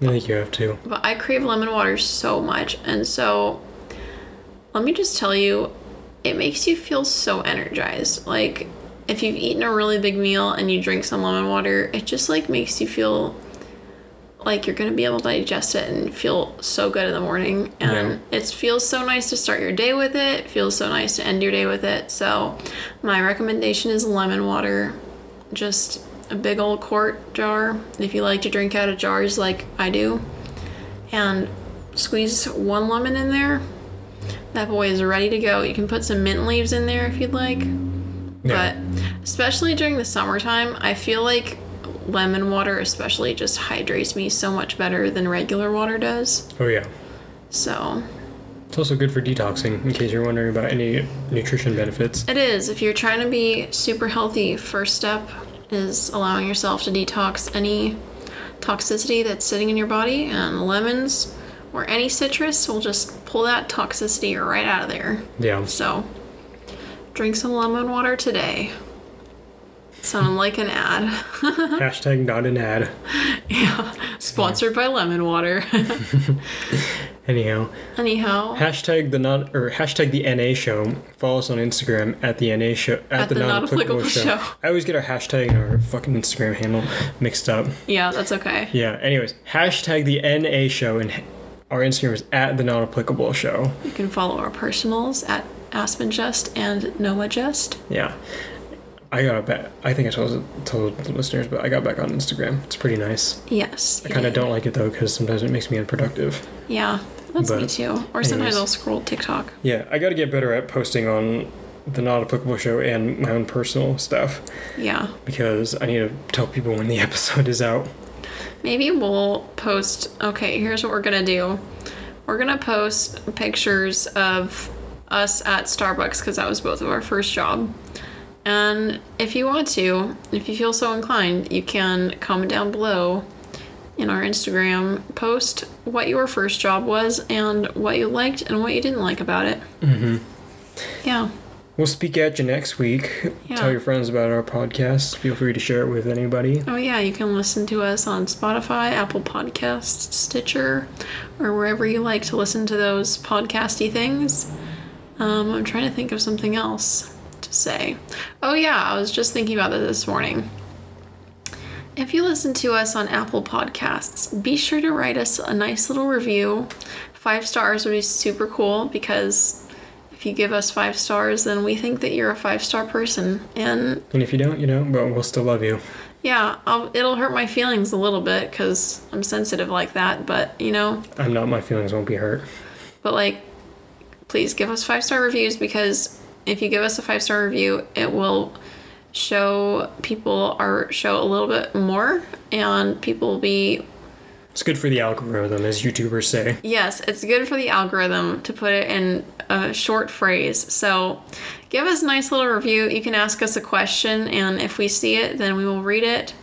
S1: i think you have too.
S2: but I crave lemon water so much. And so let me just tell you, it makes you feel so energized. Like if you've eaten a really big meal and you drink some lemon water, it just like makes you feel like you're gonna be able to digest it and feel so good in the morning. And it feels so nice to start your day with it. It feels so nice to end your day with it. So my recommendation is lemon water. Just a big old quart jar if you like to drink out of jars like I do. And squeeze one lemon in there. That boy is ready to go. You can put some mint leaves in there if you'd like.
S1: yeah
S2: But especially during the summertime, I feel like lemon water especially just hydrates me so much better than regular water does.
S1: oh yeah
S2: So
S1: it's also good for detoxing in case you're wondering about any nutrition benefits
S2: it is. If you're trying to be super healthy, first step is allowing yourself to detox any toxicity that's sitting in your body and lemons or any citrus will just pull that toxicity right out of there.
S1: yeah
S2: So, drink some lemon water today. Sound like an ad.
S1: hashtag not an ad
S2: yeah. Sponsored by lemon water.
S1: anyhow
S2: Anyhow,
S1: Hashtag the not or hashtag the NA show. Follow us on Instagram at the NA show at, the, not applicable, show.
S2: Show.
S1: I always get our hashtag and our fucking Instagram handle mixed up.
S2: yeah, that's okay.
S1: Yeah. Anyways, hashtag the NA show and our Instagram is at the not applicable show.
S2: You can follow our personals at Aspen Just and Noma Just.
S1: Yeah. I got back. I think I told told the listeners, but I got back on Instagram. It's pretty nice.
S2: Yes.
S1: I kind of don't like it though because sometimes it makes me unproductive.
S2: Yeah. That's me
S1: But
S2: too. Or sometimes
S1: anyways.
S2: I'll scroll TikTok.
S1: Yeah, I got to get better at posting on the not applicable show and my own personal stuff
S2: Yeah.
S1: because I need to tell people when the episode is out.
S2: Maybe we'll post. Okay, here's what we're gonna do. We're gonna post pictures of us at Starbucks because that was both of our first job. And if you want to, if you feel so inclined, you can comment down below in our Instagram post what your first job was and what you liked and what you didn't like about it.
S1: Mm-hmm.
S2: Yeah.
S1: We'll speak at you next week.
S2: Yeah.
S1: Tell your friends about our podcast. Feel free to share it with anybody.
S2: Oh, yeah, you can listen to us on Spotify, Apple Podcasts, Stitcher, or wherever you like to listen to those podcasty things. Um, I'm trying to think of something else to say. Oh, yeah, I was just thinking about this this morning. If you listen to us on Apple Podcasts, be sure to write us a nice little review. Five stars would be super cool because if you give us five stars, then we think that you're a five star person. And
S1: And if you don't, you know, but we'll still love you.
S2: yeah, I'll, it'll hurt my feelings a little bit because I'm sensitive like that. But you know,
S1: I'm not. My feelings won't be hurt.
S2: but like, please give us five star reviews because if you give us a five star review, it will show people our show a little bit more, and people will be
S1: It's good for the algorithm, as YouTubers say.
S2: yes, it's good for the algorithm to put it in a short phrase. So give us a nice little review. You can ask us a question, and if we see it, then we will read it.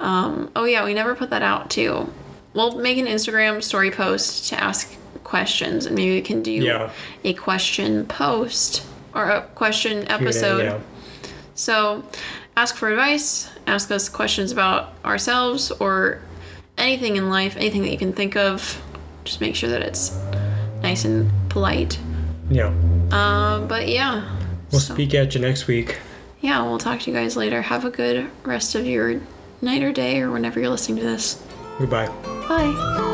S2: Um, oh, yeah, we never put that out too. We'll make an Instagram story post to ask questions, and maybe we can do
S1: Yeah.
S2: a question post or a question episode.
S1: Yeah.
S2: So, ask for advice, ask us questions about ourselves or anything in life, anything that you can think of. Just make sure that it's nice and polite.
S1: Yeah.
S2: Uh, but yeah.
S1: We'll
S2: So-
S1: speak at you next week.
S2: Yeah, we'll talk to you guys later. Have a good rest of your night or day or whenever you're listening to this.
S1: Goodbye.
S2: Bye.